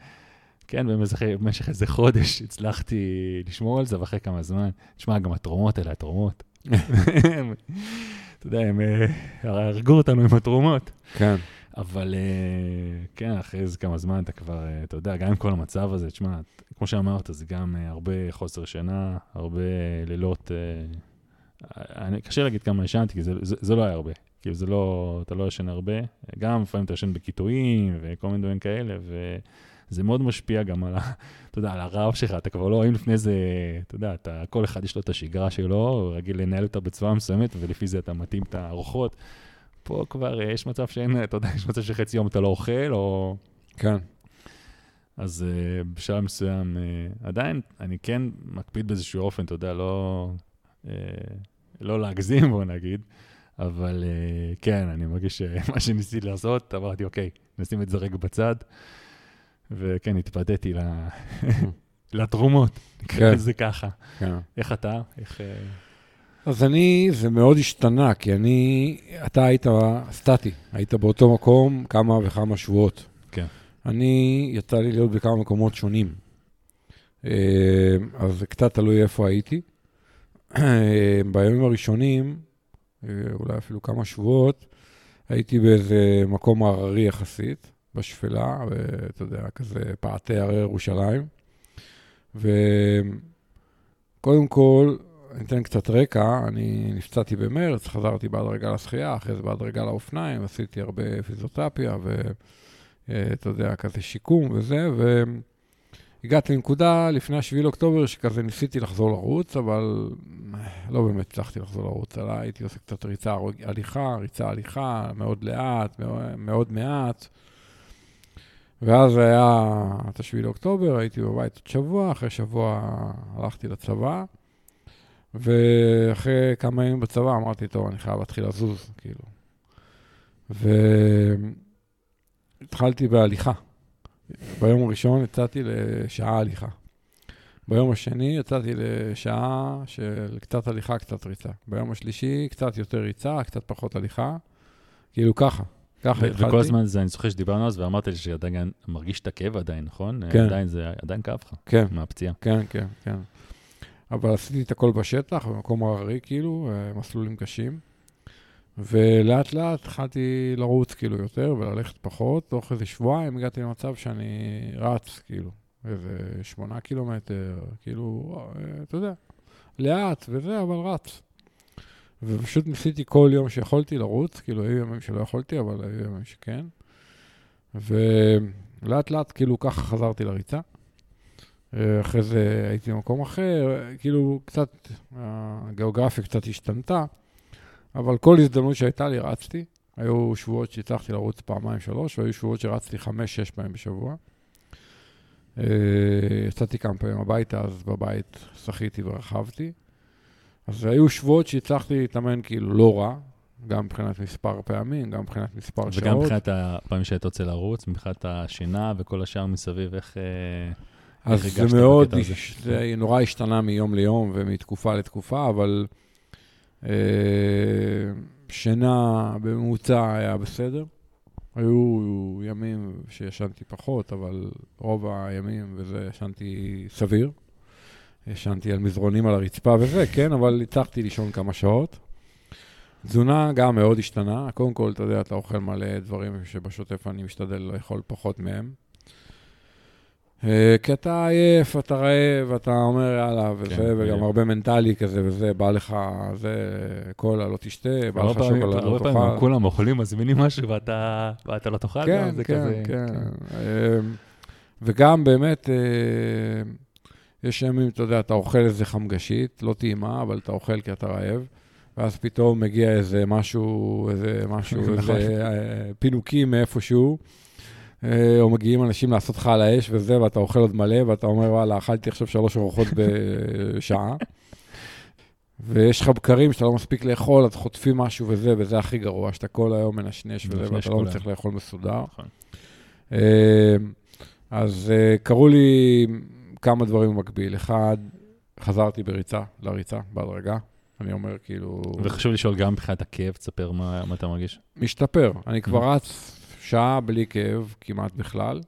*laughs* כן, במשך, במשך איזה חודש הצלחתי לשמור על זה, ואחרי כמה זמן, תשמע, גם התרומות האלה, התרומות. *laughs* אתה יודע, הם הרגו אותנו עם התרומות. כן, אבל אה, כן, אחרי איזה כמה זמן אתה כבר, אה, אתה יודע, גם עם כל המצב הזה, תשמע, כמו שאמרת, זה גם אה, הרבה חוסר שינה, הרבה לילות. אני, קשה להגיד כמה ישנתי, כי זה, זה, זה לא היה הרבה. כאילו, זה לא, אתה לא ישן הרבה. גם לפעמים אתה ישן בקיטועים וכל מיני דברים כאלה, וזה מאוד משפיע גם על, ה, *laughs* אתה יודע, על הרעב שלך. אתה כבר לא, אם לפני זה, אתה יודע, אתה, כל אחד יש לו את השגרה שלו, הוא רגיל לנהל אותה בצורה מסוימת, ולפי זה אתה מתאים את הארוחות. פה כבר אה, יש מצב שאין, אתה יודע, יש מצב שחצי יום אתה לא אוכל, או... כן. אז uh, בשלב מסוים, uh, עדיין, אני כן מקפיד באיזשהו אופן, אתה יודע, לא, uh, לא להגזים, בוא נגיד, אבל uh, כן, אני מרגיש *laughs* שמה שניסיתי לעשות, אמרתי, אוקיי, נשים את זה רגע בצד, וכן, התוודעתי ל... *laughs* לתרומות, נקרא כן. לזה ככה. כן. איך אתה? איך... אה, אז אני, זה מאוד השתנה, כי אני, אתה היית סטטי, היית באותו מקום כמה וכמה שבועות. כן. אני, יצא לי להיות בכמה מקומות שונים. אה, אז זה קצת תלוי איפה הייתי. אה, בימים הראשונים, אה, אולי אפילו כמה שבועות, הייתי באיזה מקום הררי יחסית, בשפלה, ואתה יודע, כזה פעתי הרי ירושלים. וקודם כל, אני אתן קצת רקע, אני נפצעתי במרץ, חזרתי בהדרגה לשחייה, אחרי זה בהדרגה לאופניים, עשיתי הרבה פיזיותרפיה ואתה יודע, כזה שיקום וזה, והגעתי לנקודה לפני השביעי לאוקטובר שכזה ניסיתי לחזור לרוץ, אבל לא באמת הצלחתי לחזור לרוץ, אלא הייתי עושה קצת ריצה הליכה, ריצה הליכה, מאוד לאט, מאוד מעט. ואז היה את השביעי לאוקטובר, הייתי בבית עוד שבוע, אחרי שבוע הלכתי לצבא. ואחרי כמה ימים בצבא אמרתי, טוב, אני חייב להתחיל לזוז, כאילו. והתחלתי בהליכה. ביום הראשון יצאתי לשעה הליכה. ביום השני יצאתי לשעה של קצת הליכה, קצת ריצה. ביום השלישי קצת יותר ריצה, קצת פחות הליכה. כאילו ככה, ככה התחלתי. וכל הזמן זה, אני זוכר שדיברנו אז, ואמרת לי שעדיין מרגיש את הכאב עדיין, נכון? כן. עדיין זה, עדיין כאב לך, כן. מהפציעה. כן, כן, כן. אבל עשיתי את הכל בשטח, במקום הררי, כאילו, מסלולים קשים. ולאט לאט התחלתי לרוץ כאילו יותר וללכת פחות. תוך איזה שבועיים הגעתי למצב שאני רץ, כאילו, איזה שמונה קילומטר, כאילו, אה, אתה יודע, לאט וזה, אבל רץ. ופשוט ניסיתי כל יום שיכולתי לרוץ, כאילו, היו ימים שלא יכולתי, אבל היו ימים שכן. לאט לאט, כאילו, ככה חזרתי לריצה. אה, אחרי זה הייתי במקום אחר, כאילו, קצת, הגיאוגרפיה קצת השתנתה, אבל כל הזדמנות שהייתה לי, רצתי. היו שבועות שהצלחתי לרוץ פעמיים, שלוש, והיו שבועות שרצתי חמש, שש פעמים בשבוע. אה, יצאתי כמה פעמים הביתה, אז בבית שחיתי ורכבתי. אז היו שבועות שהצלחתי להתאמן כאילו לא רע, גם מבחינת מספר פעמים, גם מבחינת מספר וגם שעות. וגם מבחינת הפעמים שהיית רוצה לרוץ, מבחינת השינה וכל השאר מסביב, איך... אז זה מאוד, זה נורא השתנה מיום ליום ומתקופה לתקופה, אבל אה, שינה בממוצע היה בסדר. היו ימים שישנתי פחות, אבל רוב הימים וזה ישנתי סביר. ישנתי על מזרונים על הרצפה וזה, כן, אבל הצלחתי לישון כמה שעות. תזונה גם מאוד השתנה. קודם כל, אתה יודע, אתה אוכל מלא דברים שבשוטף אני משתדל לאכול פחות מהם. אה, כי אתה עייף, אתה רעב, אתה אומר יאללה, וזה, כן, וגם הרבה מנטלי כזה, וזה, בא לך, זה, קולה לא תשתה, בא לך שוקולד לא תאכל. הרבה פעמים כולם אוכלים, מזמינים משהו ואתה, ואתה לא תאכל, כן, זה כן, כזה... כן, כן. וגם באמת, אה, יש ימים, אתה יודע, אתה אוכל איזה חמגשית, לא טעימה, אבל אתה אוכל כי אתה רעב, ואז פתאום מגיע איזה משהו, איזה משהו, נכון. איזה אה, פינוקים מאיפשהו. אה, או מגיעים אנשים לעשות לך על האש וזה, ואתה אוכל עוד מלא, ואתה אומר, וואלה, אכלתי עכשיו שלוש ארוחות בשעה. *laughs* ויש לך בקרים שאתה לא מספיק לאכול, אז חוטפים משהו וזה, וזה הכי גרוע, שאתה כל היום מנשנש וזה, ואתה לא מצליח לאכול מסודר. נכון. אה, אז אה, קרו לי כמה דברים במקביל. אחד, חזרתי בריצה, לריצה, בהדרגה. אני אומר, כאילו... וחשוב לשאול גם מבחינת הכאב, תספר מה, מה אתה מרגיש. משתפר. אני כבר רץ שעה בלי כאב כמעט בכלל.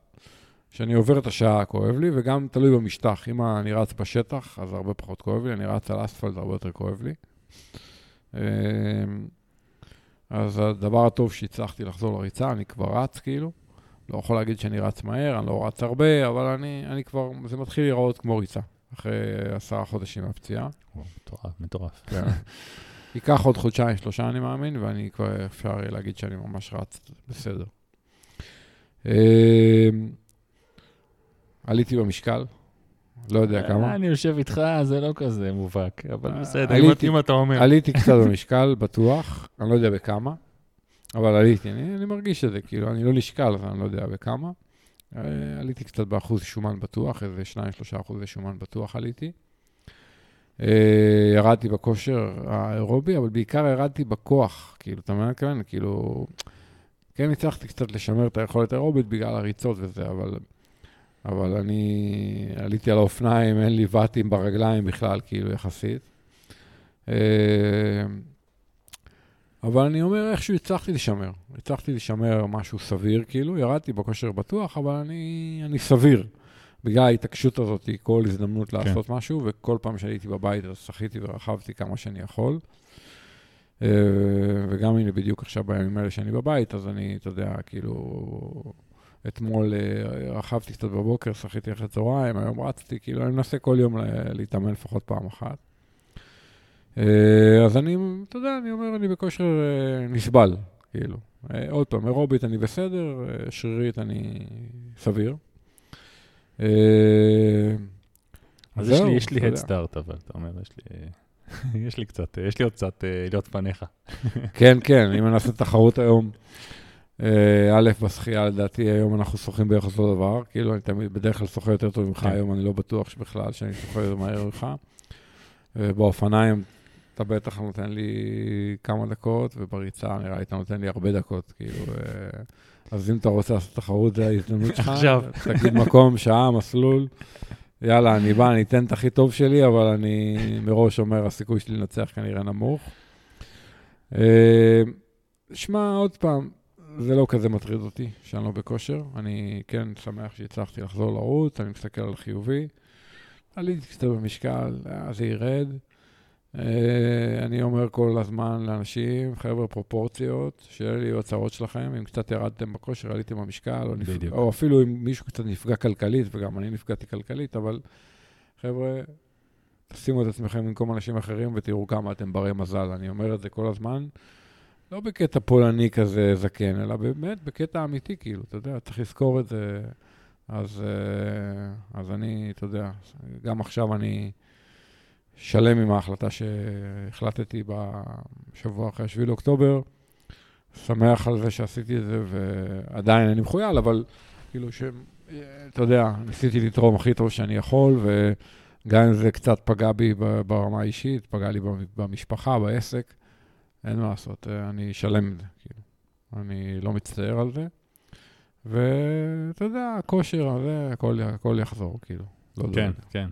כשאני עובר את השעה כואב לי, וגם תלוי במשטח. אם אני רץ בשטח, אז הרבה פחות כואב לי, אני רץ על אספלט, הרבה יותר כואב לי. אמ, אז הדבר הטוב שהצלחתי לחזור לריצה, אני כבר רץ כאילו. לא יכול להגיד שאני רץ מהר, אני לא רץ הרבה, אבל אני, אני כבר, זה מתחיל להיראות כמו ריצה, אחרי עשרה חודשים מהפציעה. מטורף, מטורף. כן. ייקח עוד חודשיים, שלושה, אני מאמין, ואני כבר, אפשר להגיד שאני ממש רץ בסדר. אמ, עליתי במשקל, לא יודע כמה. אני יושב איתך, זה לא כזה מובהק, אבל בסדר, אם אתה אומר. עליתי קצת *laughs* במשקל, בטוח, אני לא יודע בכמה, אבל עליתי, אני מרגיש את זה, כאילו, אני לא נשקל, אז אני לא יודע בכמה. אה, עליתי קצת באחוז שומן בטוח, איזה 2-3 אחוזי שומן בטוח עליתי. אה, ירדתי בכושר האירובי, אבל בעיקר ירדתי בכוח, כאילו, אתה מבין? כן, כאילו... כן הצלחתי קצת לשמר את היכולת האירובית בגלל הריצות וזה, אבל, אבל אני עליתי על האופניים, אין לי ואטים ברגליים בכלל, כאילו, יחסית. אה, אבל אני אומר, איכשהו הצלחתי לשמר. הצלחתי לשמר משהו סביר, כאילו, ירדתי בכושר בטוח, אבל אני, אני סביר. בגלל ההתעקשות הזאת, כל הזדמנות כן. לעשות משהו, וכל פעם שהייתי בבית אז שחיתי ורכבתי כמה שאני יכול. אה, וגם הנה, בדיוק עכשיו בימים האלה שאני בבית, אז אני, אתה יודע, כאילו, אתמול אה, רכבתי קצת בבוקר, שחיתי אחרי צהריים, היום רצתי, כאילו, אני מנסה כל יום להתאמן לפחות פעם אחת. אה, אז אני, אתה יודע, אני אומר, אני בכושר נסבל, כאילו. עוד פעם, אירובית אני בסדר, שרירית אני סביר. אז יש לי, יש לי head start, אבל אתה אומר, יש לי... *laughs* יש לי קצת, יש לי עוד קצת אה, להיות פניך. *laughs* כן, כן, אם אני אעשה תחרות היום, אה, א', בשחייה, לדעתי, היום אנחנו שוחים בערך אותו דבר. כאילו, אני תמיד, בדרך כלל שוחה יותר טוב ממך, כן. היום אני לא בטוח שבכלל שאני שוחה יותר מהר ממך. אה, באופניים, אתה בטח נותן לי כמה דקות, ובריצה, נראה לי, אתה נותן לי הרבה דקות, כאילו... אז אם אתה רוצה לעשות תחרות, זו ההזדמנות שלך. *laughs* עכשיו. תגיד מקום, שעה, מסלול. יאללה, אני בא, אני אתן את הכי טוב שלי, אבל אני מראש אומר, הסיכוי שלי לנצח כנראה נמוך. אה, שמע, עוד פעם, זה לא כזה מטריד אותי שאני לא בכושר. אני כן שמח שהצלחתי לחזור לרוץ, אני מסתכל על חיובי. עליתי קצת במשקל, אה, זה ירד. אה, אני אומר כל הזמן לאנשים, חבר'ה, פרופורציות, שיהיה לי הצהרות שלכם, אם קצת ירדתם בכושר, עליתם במשקל, או, נפ... או אפילו אם מישהו קצת נפגע כלכלית, וגם אני נפגעתי כלכלית, אבל חבר'ה, תשימו את עצמכם במקום אנשים אחרים ותראו כמה אתם ברי מזל. אני אומר את זה כל הזמן. לא בקטע פולני כזה זקן, אלא באמת בקטע אמיתי, כאילו, אתה יודע, צריך לזכור את זה. אז, אה, אז אני, אתה יודע, גם עכשיו אני שלם עם ההחלטה שהחלטתי בשבוע אחרי 7 לאוקטובר. שמח על זה שעשיתי את זה, ועדיין אני מחויל, אבל כאילו ש... אתה יודע, ניסיתי לתרום הכי טוב שאני יכול, וגם אם זה קצת פגע בי ברמה האישית, פגע לי במשפחה, בעסק, אין מה לעשות, אני שלם עם זה, כאילו. אני לא מצטער על זה. ואתה יודע, הכושר הזה, הכל, הכל יחזור, כאילו. לא כן, יודע. כן.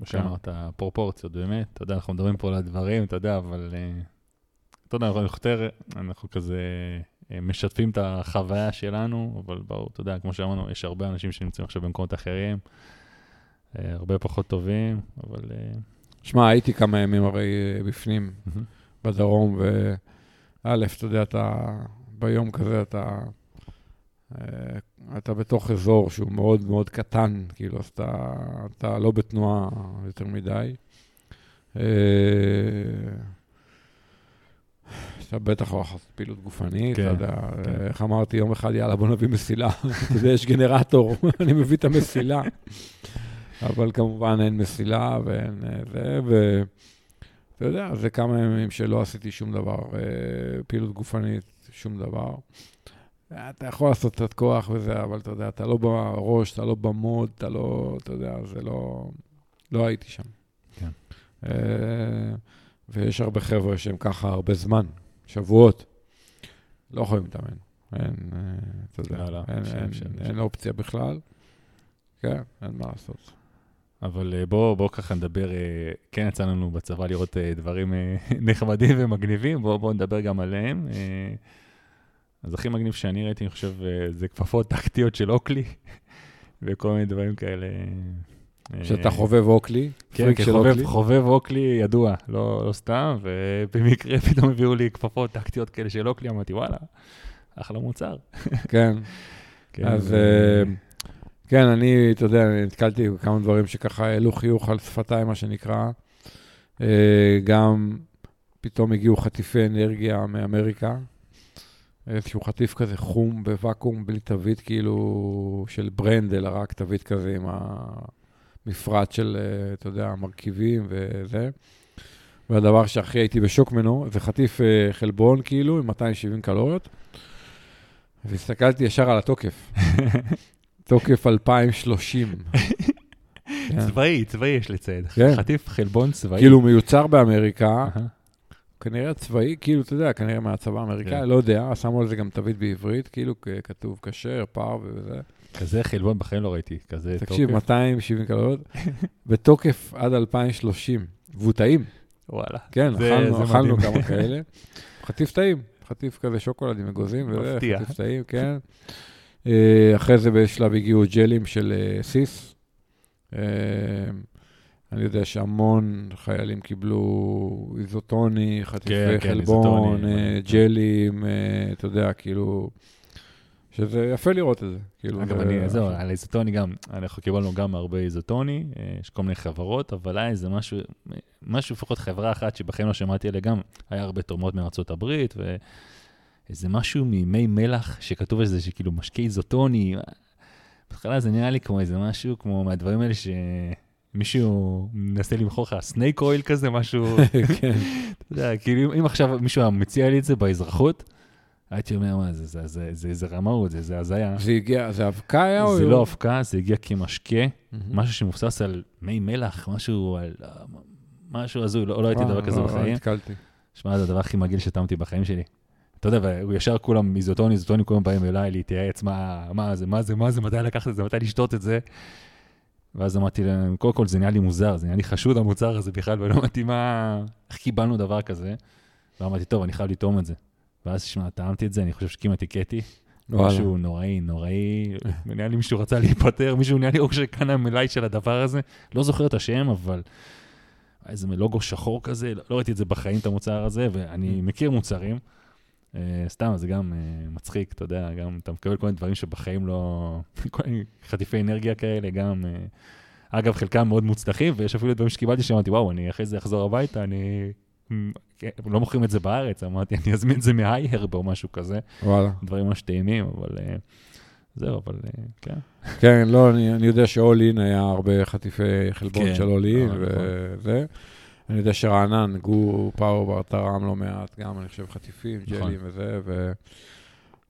כמו כן. שאמרת, פרופורציות, באמת. אתה יודע, אנחנו מדברים פה על הדברים, אתה יודע, אבל... אה, אתה יודע, אנחנו יותר, אנחנו כזה אה, משתפים את החוויה שלנו, אבל ברור, אתה יודע, כמו שאמרנו, יש הרבה אנשים שנמצאים עכשיו במקומות אחרים, אה, הרבה פחות טובים, אבל... שמע, הייתי כמה ימים הרי בפנים, בדרום, וא', אתה יודע, אתה ביום כזה, אתה... אתה בתוך אזור שהוא מאוד מאוד קטן, כאילו, אז אתה, אתה לא בתנועה יותר מדי. אתה בטח לא לעשות פעילות גופנית, אתה כן, יודע, כן. איך אמרתי, יום אחד, יאללה, בוא נביא מסילה. *laughs* אתה יודע, יש גנרטור, *laughs* אני מביא את המסילה. אבל כמובן אין מסילה ואין זה, ואתה יודע, זה כמה ימים שלא עשיתי שום דבר, פעילות גופנית, שום דבר. אתה יכול לעשות קצת כוח וזה, אבל אתה יודע, אתה לא בראש, אתה לא במוד, אתה לא, אתה יודע, זה לא... לא הייתי שם. כן. אה, ויש הרבה חבר'ה שהם ככה הרבה זמן, שבועות, לא יכולים להתאמן. אין, אה, אתה יודע, לא, לא, אין, שם, אין, שם, אין, אין אופציה בכלל. כן, אין מה לעשות. אבל אה, בואו בוא ככה נדבר, כן יצא לנו בצבא לראות דברים *laughs* נחמדים ומגניבים, בואו בוא נדבר גם עליהם. אז הכי מגניב שאני ראיתי, אני חושב, אה, זה כפפות טקטיות של אוקלי, *laughs* וכל מיני דברים כאלה. אה, שאתה חובב אוקלי? כן, כחובב חובב אוקלי ידוע, לא, לא סתם, ובמקרה *laughs* פתאום הביאו לי כפפות טקטיות כאלה של אוקלי, אמרתי, וואלה, אחלה מוצר. *laughs* כן, כן אז אה, כן, אני, אתה יודע, נתקלתי בכמה דברים שככה העלו חיוך על שפתיים, מה שנקרא. גם פתאום הגיעו חטיפי אנרגיה מאמריקה. איזשהו חטיף כזה חום בוואקום, בלי תווית כאילו של ברנד, אלא רק תווית כזה עם המפרט של, אה, אתה יודע, המרכיבים וזה. והדבר שהכי הייתי בשוק ממנו, זה חטיף אה, חלבון כאילו, עם 270 קלוריות, והסתכלתי ישר על התוקף. *laughs* תוקף 2030. כן. *laughs* צבאי, צבאי יש לציין. כן. חטיף חלבון צבאי. כאילו מיוצר באמריקה, כנראה צבאי, כאילו, אתה יודע, כנראה מהצבא האמריקאי, כן. לא יודע, שמו על זה גם תווית בעברית, כאילו, כתוב כשר, פר וזה. כזה חלבון בחיים לא ראיתי, כזה תקשיב, תוקף. תקשיב, 270 קלוריות, *laughs* בתוקף עד 2030, והוא טעים. וואלה. כן, זה, אכלנו, זה אכלנו כמה כאלה. *laughs* חטיף טעים, חטיף כזה שוקולד עם אגוזים וזה, חטיף טעים, כן. אה, אחרי זה בשלב הגיעו ג'לים של אה, סיס. אה, אני יודע שהמון חיילים קיבלו איזוטוני, חטיפי כן, כן חלבון, כן, איזוטוני, ג'לים, כן. אתה יודע, כאילו, שזה יפה לראות את זה. כאילו, אגב, אני, זהו, על איזוטוני גם, אנחנו קיבלנו גם הרבה איזוטוני, אה, יש כל מיני חברות, אבל היה איזה משהו, משהו, לפחות חברה אחת שבחיים לא שמעתי עליה גם, היה הרבה תרומות מארצות הברית, ואיזה משהו ממי מלח שכתוב על זה, שכאילו משקה איזוטוני, בהתחלה זה נראה לי כמו איזה משהו, כמו מהדברים האלה ש... מישהו מנסה למכור לך סנייק אויל כזה, משהו, *laughs* כן. אתה יודע, כאילו אם עכשיו מישהו מציע לי את זה באזרחות, הייתי אומר, מה זה, זה, זה, זה, זה רמאות, זה, זה הזיה. זה הגיע, זה אבקה היה או... זה לא אבקה, זה הגיע כמשקה, משהו שמבוסס על מי מלח, משהו על... משהו הזוי, לא, לא הייתי דבר כזה בחיים. לא נתקלתי. שמע, זה הדבר הכי מגעיל שטעמתי בחיים שלי. אתה יודע, והוא ישר כולם איזוטוני, איזוטוני, כולם באים אליי להתייעץ, מה, מה זה, מה זה, מה זה, מתי לקחת את זה, מתי לשתות את זה. ואז אמרתי להם, קודם כל זה נהיה לי מוזר, זה נהיה לי חשוד המוצר הזה בכלל, ולא אמרתי מה, איך קיבלנו דבר כזה. ואמרתי, טוב, אני חייב לטעום את זה. ואז, שמע, טעמתי את זה, אני חושב שכמעט הכיתי. משהו נוראי, נוראי, נראה לי מישהו רצה להיפטר, מישהו נראה לי או שקנה מלאי של הדבר הזה, לא זוכר את השם, אבל איזה לוגו שחור כזה, לא ראיתי את זה בחיים, את המוצר הזה, ואני מכיר מוצרים. Uh, סתם, זה גם uh, מצחיק, אתה יודע, גם אתה מקבל כל מיני דברים שבחיים לא... *laughs* כל מיני חטיפי אנרגיה כאלה, גם... Uh, אגב, חלקם מאוד מוצלחים, ויש אפילו דברים שקיבלתי שאמרתי, וואו, אני אחרי זה אחזור הביתה, אני לא מוכרים את זה בארץ, אמרתי, אני אזמין את זה מהייהרב או משהו כזה, וואלה. דברים ממש טעימים, אבל אה, זהו, אבל אה, כן. כן, לא, אני, אני יודע שאול אין היה הרבה חטיפי חלבון כן, של אול אין, אה, נכון. אני יודע שרענן, גו פאוור תרם לא מעט, גם אני חושב חטיפים, נכון. ג'לים וזה, ו...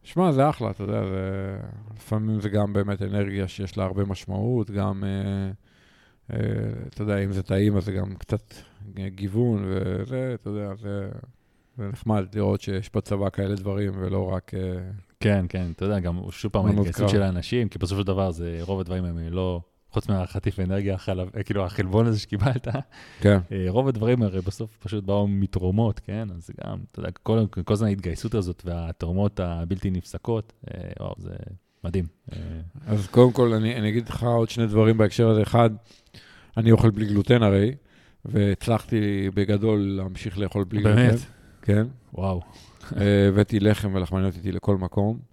שמע, זה אחלה, אתה יודע, זה... לפעמים זה גם באמת אנרגיה שיש לה הרבה משמעות, גם, אה, אה, אתה יודע, אם זה טעים, אז זה גם קצת גיוון, וזה, אתה יודע, זה, זה נחמד לראות שיש בצבא כאלה דברים, ולא רק... אה, כן, כן, אתה יודע, גם שוב פעם ההתגייסות. של האנשים, כי בסופו של דבר זה, רוב הדברים הם לא, חוץ מהחטיף אנרגיה, החלב, אה, כאילו החלבון הזה שקיבלת, כן, אה, רוב הדברים הרי בסוף פשוט באו מתרומות, כן? אז גם, אתה יודע, כל, כל הזמן ההתגייסות הזאת והתרומות הבלתי נפסקות, אה, וואו, זה מדהים. אז קודם כל, אני, אני אגיד לך עוד שני דברים בהקשר הזה. אחד, אני אוכל בלי גלוטן הרי, והצלחתי בגדול להמשיך לאכול בלי גלוטן. באמת? כן. וואו. הבאתי לחם ולחמניות איתי לכל מקום.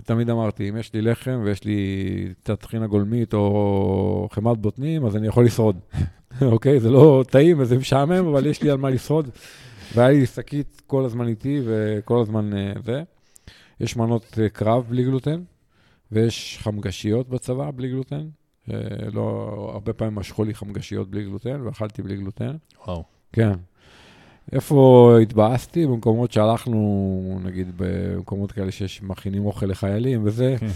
ותמיד אמרתי, אם יש לי לחם ויש לי קצת טחינה גולמית או חמת בוטנים, אז אני יכול לשרוד. *laughs* אוקיי? זה לא טעים וזה משעמם, אבל יש לי על מה לשרוד. והיה לי שקית כל הזמן איתי וכל הזמן אה, זה. יש מנות אה, קרב בלי גלוטן, ויש חמגשיות בצבא בלי גלוטן. אה, לא, הרבה פעמים משכו לי חמגשיות בלי גלוטן, ואכלתי בלי גלוטן. וואו. כן. איפה התבאסתי? במקומות שהלכנו, נגיד במקומות כאלה שיש מכינים אוכל לחיילים וזה, כן.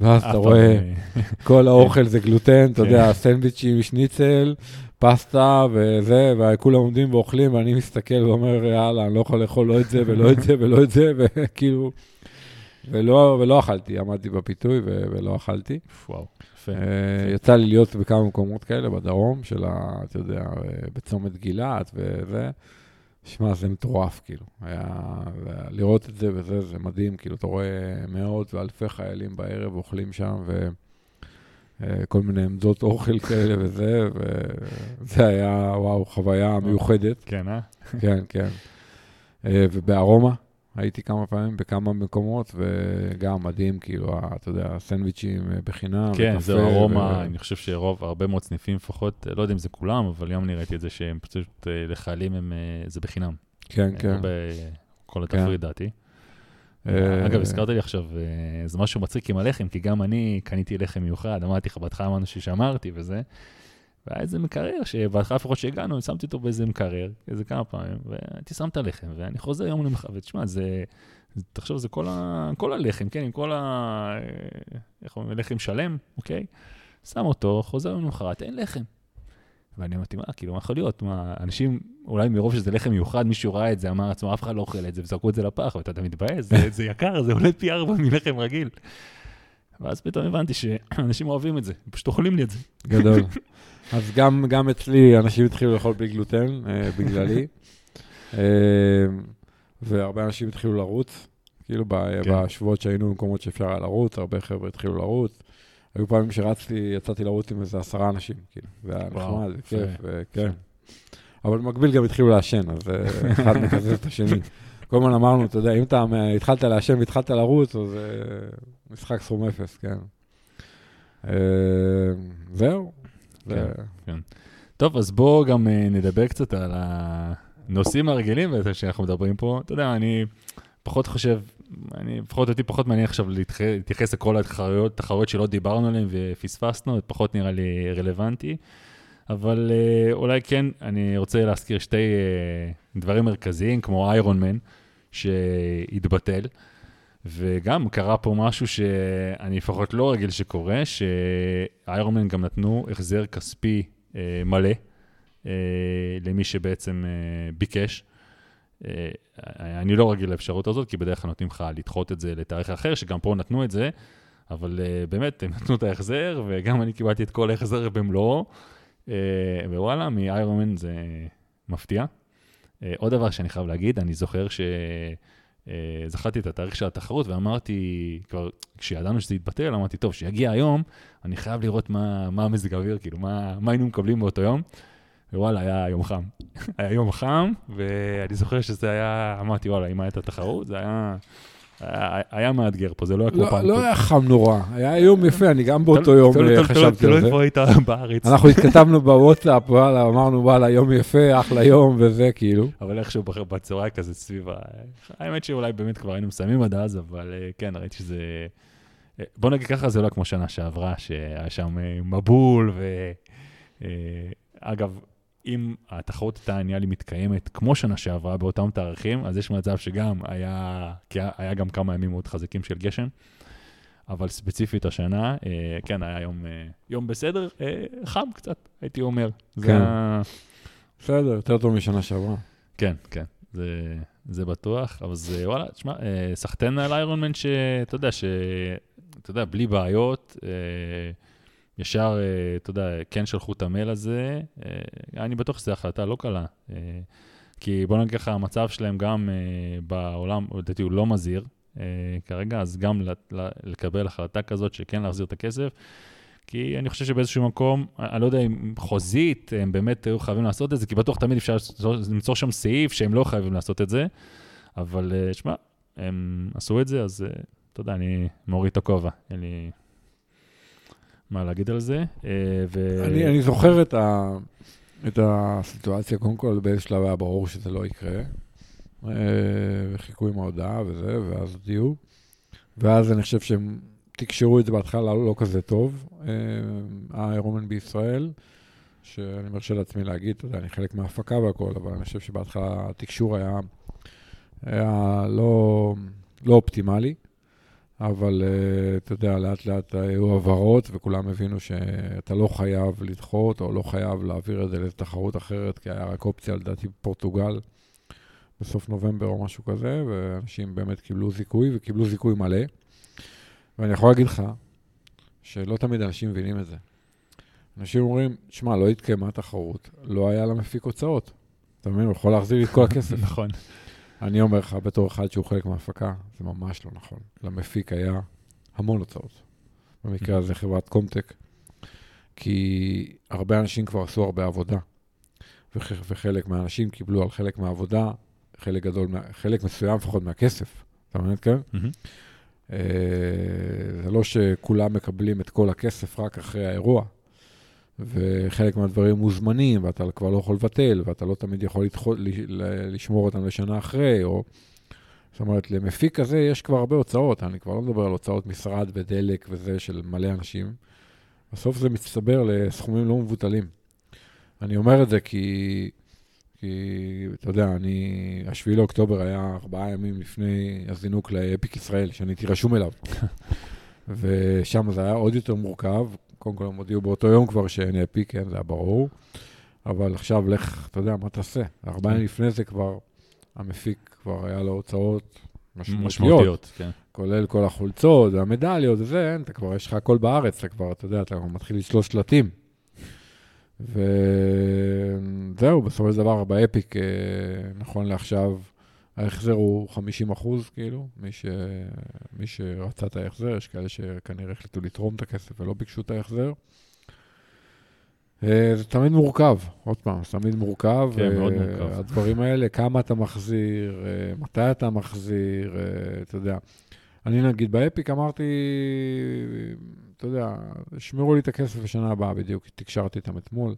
ואז אף אתה רואה, אה, כל האוכל זה גלוטן, אתה כן. יודע, סנדוויצ'ים, שניצל, פסטה וזה, וכולם עומדים ואוכלים, ואני מסתכל ואומר, יאללה, אני לא יכול לאכול לא את זה ולא את זה *laughs* ולא את זה, וכאילו, ולא, ולא אכלתי, עמדתי בפיתוי ו- ולא אכלתי. וואו, יפה. אה, יצא לי להיות בכמה מקומות כאלה בדרום, של ה... אתה יודע, אה, בצומת גילת וזה. שמע, זה מטורף, כאילו. היה... לראות את זה וזה, זה מדהים, כאילו, אתה רואה מאות ואלפי חיילים בערב אוכלים שם, וכל מיני עמדות אוכל כאלה וזה, וזה היה, וואו, חוויה מיוחדת. כן, אה? כן, כן. אה, ובארומה הייתי כמה פעמים בכמה מקומות, וגם מדהים, כאילו, אתה יודע, הסנדוויצ'ים אה, בחינם, כן, זהו, ארומה, ו- אני חושב שרוב, הרבה מאוד סניפים לפחות, לא יודע אם זה כולם, אבל גם אני ראיתי את זה שהם פשוט, אה, לחיילים הם, אה, זה בחינם. כן, אה, כן. לא בכל התפריט דעתי. אה, אגב, הזכרת לי עכשיו, אה, זה משהו מצחיק עם הלחם, כי גם אני קניתי לחם מיוחד, אמרתי לך, בהתחלה אמרנו ששמרתי וזה, והיה איזה מקרר, שבהתחלה לפחות שהגענו, שמתי אותו באיזה מקרר, איזה כמה פעמים, והייתי שם את הלחם, ואני חוזר יום למחרת, ותשמע, זה, תחשוב, זה כל, ה, כל הלחם, כן, עם כל ה... איך אומרים, לחם שלם, אוקיי? שם אותו, חוזר יום למחרת, אין לחם. ואני אמרתי, מה, כאילו, מה יכול להיות? מה, אנשים, אולי מרוב שזה לחם מיוחד, מישהו ראה את זה, אמר לעצמו, אף אחד לא אוכל את זה, וזרקו את זה לפח, ואתה אתה מתבאס, זה, זה יקר, זה עולה פי ארבע מלחם רגיל. ואז פתאום הבנתי שאנשים אוהבים את זה, פשוט אוכלים לי את זה. גדול. *laughs* אז גם, גם אצלי אנשים התחילו לאכול בלי גלוטן, אה, בגללי. *laughs* אה, והרבה אנשים התחילו לרוץ. כאילו ב- כן. בשבועות שהיינו במקומות שאפשר היה לרוץ, הרבה חבר'ה התחילו לרוץ. היו פעמים שרצתי, יצאתי לרוץ עם איזה עשרה אנשים, כאילו. זה היה נחמד, זה. כיף, וכן. אבל במקביל גם התחילו לעשן, אז אה, *laughs* אחד מקזז את השני. כל הזמן אמרנו, אתה יודע, אם אתה התחלת לעשן והתחלת לרוץ, אז משחק סכום אפס, כן. אה, זהו. זה- טוב, אז בואו גם אה, נדבר קצת על הנושאים הרגילים שאנחנו מדברים פה. אתה יודע, אני פחות חושב, אני, לפחות אותי פחות מעניין עכשיו להתייחס לכל התחרויות, תחרויות שלא דיברנו עליהן ופספסנו, זה פחות נראה לי רלוונטי. אבל אה, אולי כן, אני רוצה להזכיר שתי אה, דברים מרכזיים, כמו איירון מן, שהתבטל. וגם קרה פה משהו שאני לפחות לא רגיל שקורה, שאיירון מן גם נתנו החזר כספי אה, מלא אה, למי שבעצם אה, ביקש. אה, אני לא רגיל לאפשרות הזאת, כי בדרך כלל נותנים לך לדחות את זה לתאריך אחר, שגם פה נתנו את זה, אבל אה, באמת, הם נתנו את ההחזר, וגם אני קיבלתי את כל ההחזר במלואו, אה, ווואלה, מאיירון מן זה מפתיע. אה, עוד דבר שאני חייב להגיד, אני זוכר ש... אה, זכרתי את התאריך של התחרות ואמרתי, כבר כשידענו שזה יתבטל, אמרתי, טוב, שיגיע היום, אני חייב לראות מה, מה המזג האוויר, כאילו, מה, מה היינו מקבלים באותו יום. ווואלה, היה יום חם. *laughs* היה יום חם, ואני זוכר שזה היה, אמרתי, וואלה, אם הייתה תחרות, זה היה היה היה מאתגר פה, זה לא היה כמו לא, פעם. לא היה חם נורא, היה יום יפה, אני גם באותו תלוי- יום תלוי- אה, תלוי- חשבתי תלוי על זה. איפה היית *laughs* בארץ. אנחנו התכתבנו בוואטסאפ, וואלה, אמרנו, וואלה, יום יפה, אחלה יום וזה, כאילו. אבל איכשהו בח- בצהריים כזה סביב ה... האמת שאולי באמת כבר היינו מסיימים עד אז, אבל אה, כן, ראיתי שזה... אה, בוא נגיד ככה, זה לא כמו שנה שעברה, שהיה שם אה, מבול, ו... אה, אגב, אם התחרות הייתה נראה לי מתקיימת כמו שנה שעברה באותם תאריכים, אז יש מצב שגם היה, כי היה- גם כמה ימים מאוד חזקים של גשם, אבל ספציפית השנה, אה, כן, היה יום, אה, יום בסדר, אה, חם קצת, הייתי אומר. זה כן. ה- בסדר, יותר טוב משנה שעברה. כן, כן, זה, זה בטוח, אבל זה, וואלה, תשמע, אה, סחטיין על איירון מן שאתה יודע, שאתה יודע, בלי בעיות, אה, ישר, אה, אתה יודע, כן שלחו את המייל הזה, אה, אני בטוח שזו החלטה לא קלה, אה, כי בוא נגיד ככה, המצב שלהם גם בעולם, לדעתי הוא לא מזהיר כרגע, אז גם לקבל החלטה כזאת שכן להחזיר את הכסף, כי אני חושב שבאיזשהו מקום, אני לא יודע אם חוזית, הם באמת היו חייבים לעשות את זה, כי בטוח תמיד אפשר למצוא- שם סעיף שהם לא חייבים לעשות את זה, אבל שמע, הם עשו את זה, אז אתה יודע, אני מוריד את הכובע, אין לי מה להגיד על זה. אה, ו... אני, אני זוכר את, ה, את הסיטואציה, קודם כל באיזה שלב היה ברור שזה לא יקרה. אה, וחיכו עם ההודעה וזה, ואז הודיעו. ואז אני חושב שהם תקשרו את זה בהתחלה לא, לא כזה טוב, אה, האיירומן בישראל, שאני מרשה לעצמי להגיד, אתה יודע, אני חלק מההפקה והכל, אבל אני חושב שבהתחלה התקשור היה, היה לא, לא אופטימלי. אבל uh, אתה יודע, לאט לאט היו הבהרות וכולם הבינו שאתה לא חייב לדחות או לא חייב להעביר את זה לאיזו תחרות אחרת, כי היה רק אופציה, לדעתי, פורטוגל בסוף נובמבר או משהו כזה, ואנשים באמת קיבלו זיכוי וקיבלו זיכוי מלא. ואני יכול להגיד לך שלא תמיד אנשים מבינים את זה. אנשים אומרים, שמע, לא התקיימה תחרות, לא היה למפיק הוצאות. אתה מבין? הוא יכול להחזיר לי את כל הכסף. *laughs* נכון. אני אומר לך, בתור אחד שהוא חלק מההפקה, זה ממש לא נכון. למפיק היה המון הוצאות. במקרה הזה חברת קומטק, כי הרבה אנשים כבר עשו הרבה עבודה, וח, וחלק מהאנשים קיבלו על חלק מהעבודה, חלק גדול, חלק מסוים לפחות מהכסף. אתה מבין? כן? מהמם. אה, זה לא שכולם מקבלים את כל הכסף רק אחרי האירוע, וחלק מהדברים מוזמנים, ואתה כבר לא יכול לבטל, ואתה לא תמיד יכול לדחות, לשמור אותם לשנה אחרי, או... זאת אומרת, למפיק כזה יש כבר הרבה הוצאות, אני כבר לא מדבר על הוצאות משרד ודלק וזה של מלא אנשים. בסוף זה מצטבר לסכומים לא מבוטלים. אני אומר את זה כי, כי אתה יודע, אני, השביעי לאוקטובר היה ארבעה ימים לפני הזינוק לאפיק ישראל, שאני הייתי רשום אליו. *laughs* ושם זה היה עוד יותר מורכב. קודם כל הם הודיעו באותו יום כבר שאין אפיק, כן, זה היה ברור. אבל עכשיו לך, אתה יודע, מה תעשה? ארבעה ימים לפני זה כבר, המפיק כבר היה לו הוצאות משמעותיות. משמעותיות, כן. כולל כל החולצות והמדליות וזה, אתה כבר, יש לך הכל בארץ, אתה כבר, אתה יודע, אתה מתחיל לשלוש שלטים. וזהו, בסופו של דבר, באפיק, אה, נכון לעכשיו, ההחזר הוא 50 אחוז, כאילו, מי, ש... מי שרצה את ההחזר, יש כאלה שכנראה החליטו לתרום את הכסף ולא ביקשו את ההחזר. אה, זה תמיד מורכב, עוד פעם, זה תמיד מורכב. כן, מאוד אה, מורכב. הדברים האלה, כמה אתה מחזיר, אה, מתי אתה מחזיר, אתה יודע. אני נגיד באפיק אמרתי, אתה יודע, שמרו לי את הכסף לשנה הבאה בדיוק, תקשרתי איתם אתמול.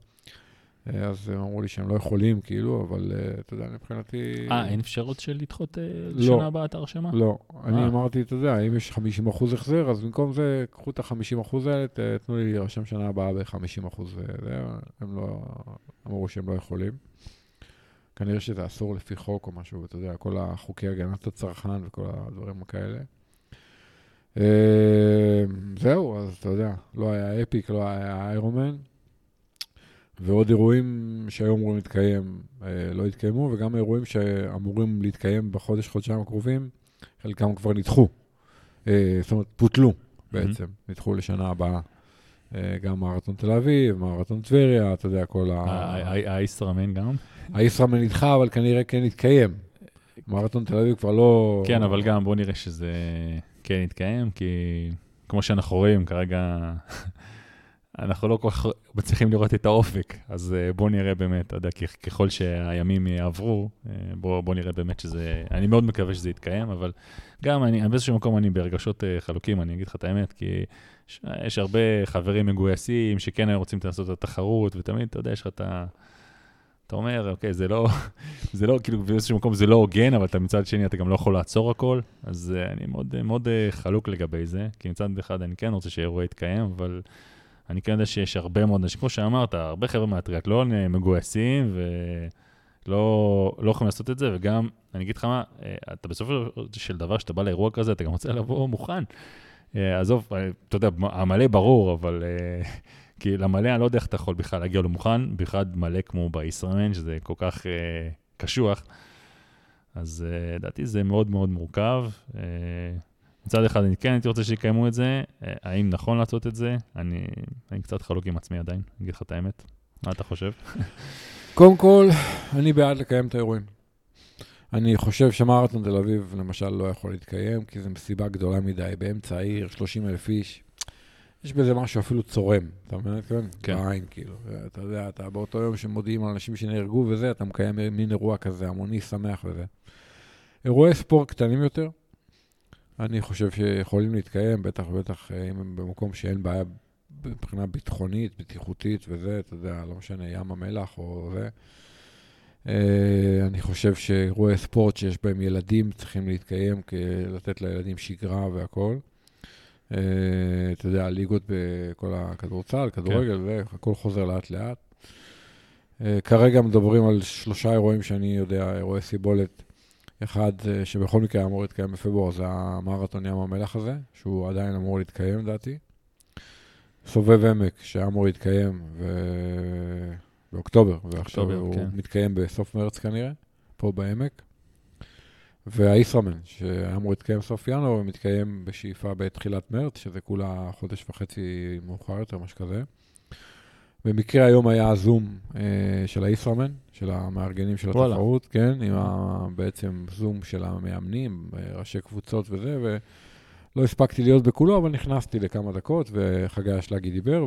אה, אז הם אמרו לי שהם לא יכולים, כאילו, אבל אה, אתה יודע, מבחינתי... אה, אין אפשרות של לדחות אה, לא. לשנה הבאה את ההרשמה? לא, אני. אמרתי, אתה יודע, אם יש 50 אחוז החזר, אז במקום זה, קחו את ה-50 אחוז האלה, ת- תנו לי להירשם שנה הבאה ב-50 אחוז. הם לא, אמרו שהם לא יכולים. כנראה שזה אסור לפי חוק או משהו, ואתה יודע, כל החוקי הגנת הצרכן וכל הדברים כאלה. זהו, אז אתה יודע, לא היה אפיק, לא היה איירומן. ועוד אירועים שהיו אמורים להתקיים אה, לא התקיימו, וגם אירועים שאמורים להתקיים בחודש, חודשיים הקרובים, חלקם כבר נדחו. אה, זאת אומרת, פוטלו בעצם, נדחו לשנה הבאה. אה, גם מרתון תל אביב, מרתון טבריה, אתה יודע, כל ה... האיסטרמן גם? הישראמן נדחה, אבל כנראה כן יתקיים. מרתון תל אביב כבר לא... כן, אבל גם בוא נראה שזה כן יתקיים, כי כמו שאנחנו רואים כרגע, אנחנו לא כל כך מצליחים לראות את האופק, אז אה, בואו נראה באמת, אתה יודע, ככל שהימים יעברו, אה, בואו בוא נראה באמת שזה, אני מאוד מקווה שזה יתקיים, אבל גם אני, באיזשהו מקום אני ברגשות אה, חלוקים, אני אגיד לך את האמת, כי יש, יש הרבה חברים מגויסים שכן היו רוצים לעשות את התחרות, ותמיד, אתה יודע, יש לך את ה... אתה אומר, אוקיי, זה לא, *laughs* זה לא, כאילו באיזשהו מקום זה לא הוגן, אבל אתה מצד שני אתה גם לא יכול לעצור הכל, אז אני מאוד, מאוד חלוק לגבי זה, כי מצד אחד אני כן רוצה שאירוע יתקיים, אבל... אני כן יודע שיש הרבה מאוד אנשים, כמו שאמרת, הרבה חבר'ה מהטריאטלון אה, מגויסים ולא לא יכולים לעשות את זה, וגם, אני אגיד לך מה, אה, אתה בסופו של דבר, כשאתה בא לאירוע כזה, אתה גם רוצה לבוא מוכן. אה, עזוב, אתה יודע, המלא ברור, אבל *laughs* כי למלא, אני לא יודע איך אתה יכול בכלל להגיע לו מוכן, במיוחד מלא כמו בישראמן, שזה כל כך קשוח. אז לדעתי זה מאוד מאוד מורכב. מצד אחד, אני כן הייתי רוצה שיקיימו את זה, אה, האם נכון לעשות את זה? אני, אני קצת חלוק עם עצמי עדיין, אני אגיד לך את האמת. מה אתה חושב? קודם כל, אני בעד לקיים את האירועים. אני חושב שמרתון תל אביב, למשל, לא יכול להתקיים, כי זו מסיבה גדולה מדי, באמצע העיר, 30 אלף איש. יש בזה משהו אפילו צורם, אתה מבין? כן. כן. בעין, כאילו. אתה יודע, אתה באותו יום שמודיעים על אנשים שנהרגו וזה, אתה מקיים מין אירוע כזה, המוני שמח וזה. אירועי ספורט קטנים יותר, אני חושב שיכולים להתקיים, בטח ובטח אה, אם הם במקום שאין בעיה מבחינה ביטחונית, בטיחותית וזה, אתה יודע, לא משנה, ים המלח או זה. אה, אני חושב שאירועי ספורט שיש בהם ילדים צריכים להתקיים, לתת לילדים שגרה והכול. אה, אתה יודע, הליגות בכל הכדורצל, כדורגל, כן. והכל חוזר לאט-לאט. כרגע מדברים על שלושה אירועים שאני יודע, אירועי סיבולת אחד אה, שבכל מקרה אמור להתקיים בפברואר זה המרתון ים המלח הזה, שהוא עדיין אמור להתקיים לדעתי. סובב עמק שהיה אמור להתקיים ו... באוקטובר, ועכשיו הוא כן. מתקיים בסוף מרץ כנראה, פה בעמק. והאיסרמן, שהיה אמור להתקיים בסוף ינואר, ומתקיים בשאיפה בתחילת מרץ, שזה כולה חודש וחצי מאוחר יותר, משהו כזה. במקרה היום היה הזום אה, של הישראמן, של המארגנים של וואלה. התחרות, כן, עם ה, בעצם זום של המאמנים, אה, ראשי קבוצות וזה, ולא הספקתי להיות בכולו, אבל נכנסתי לכמה דקות, וחגי אשלגי דיבר,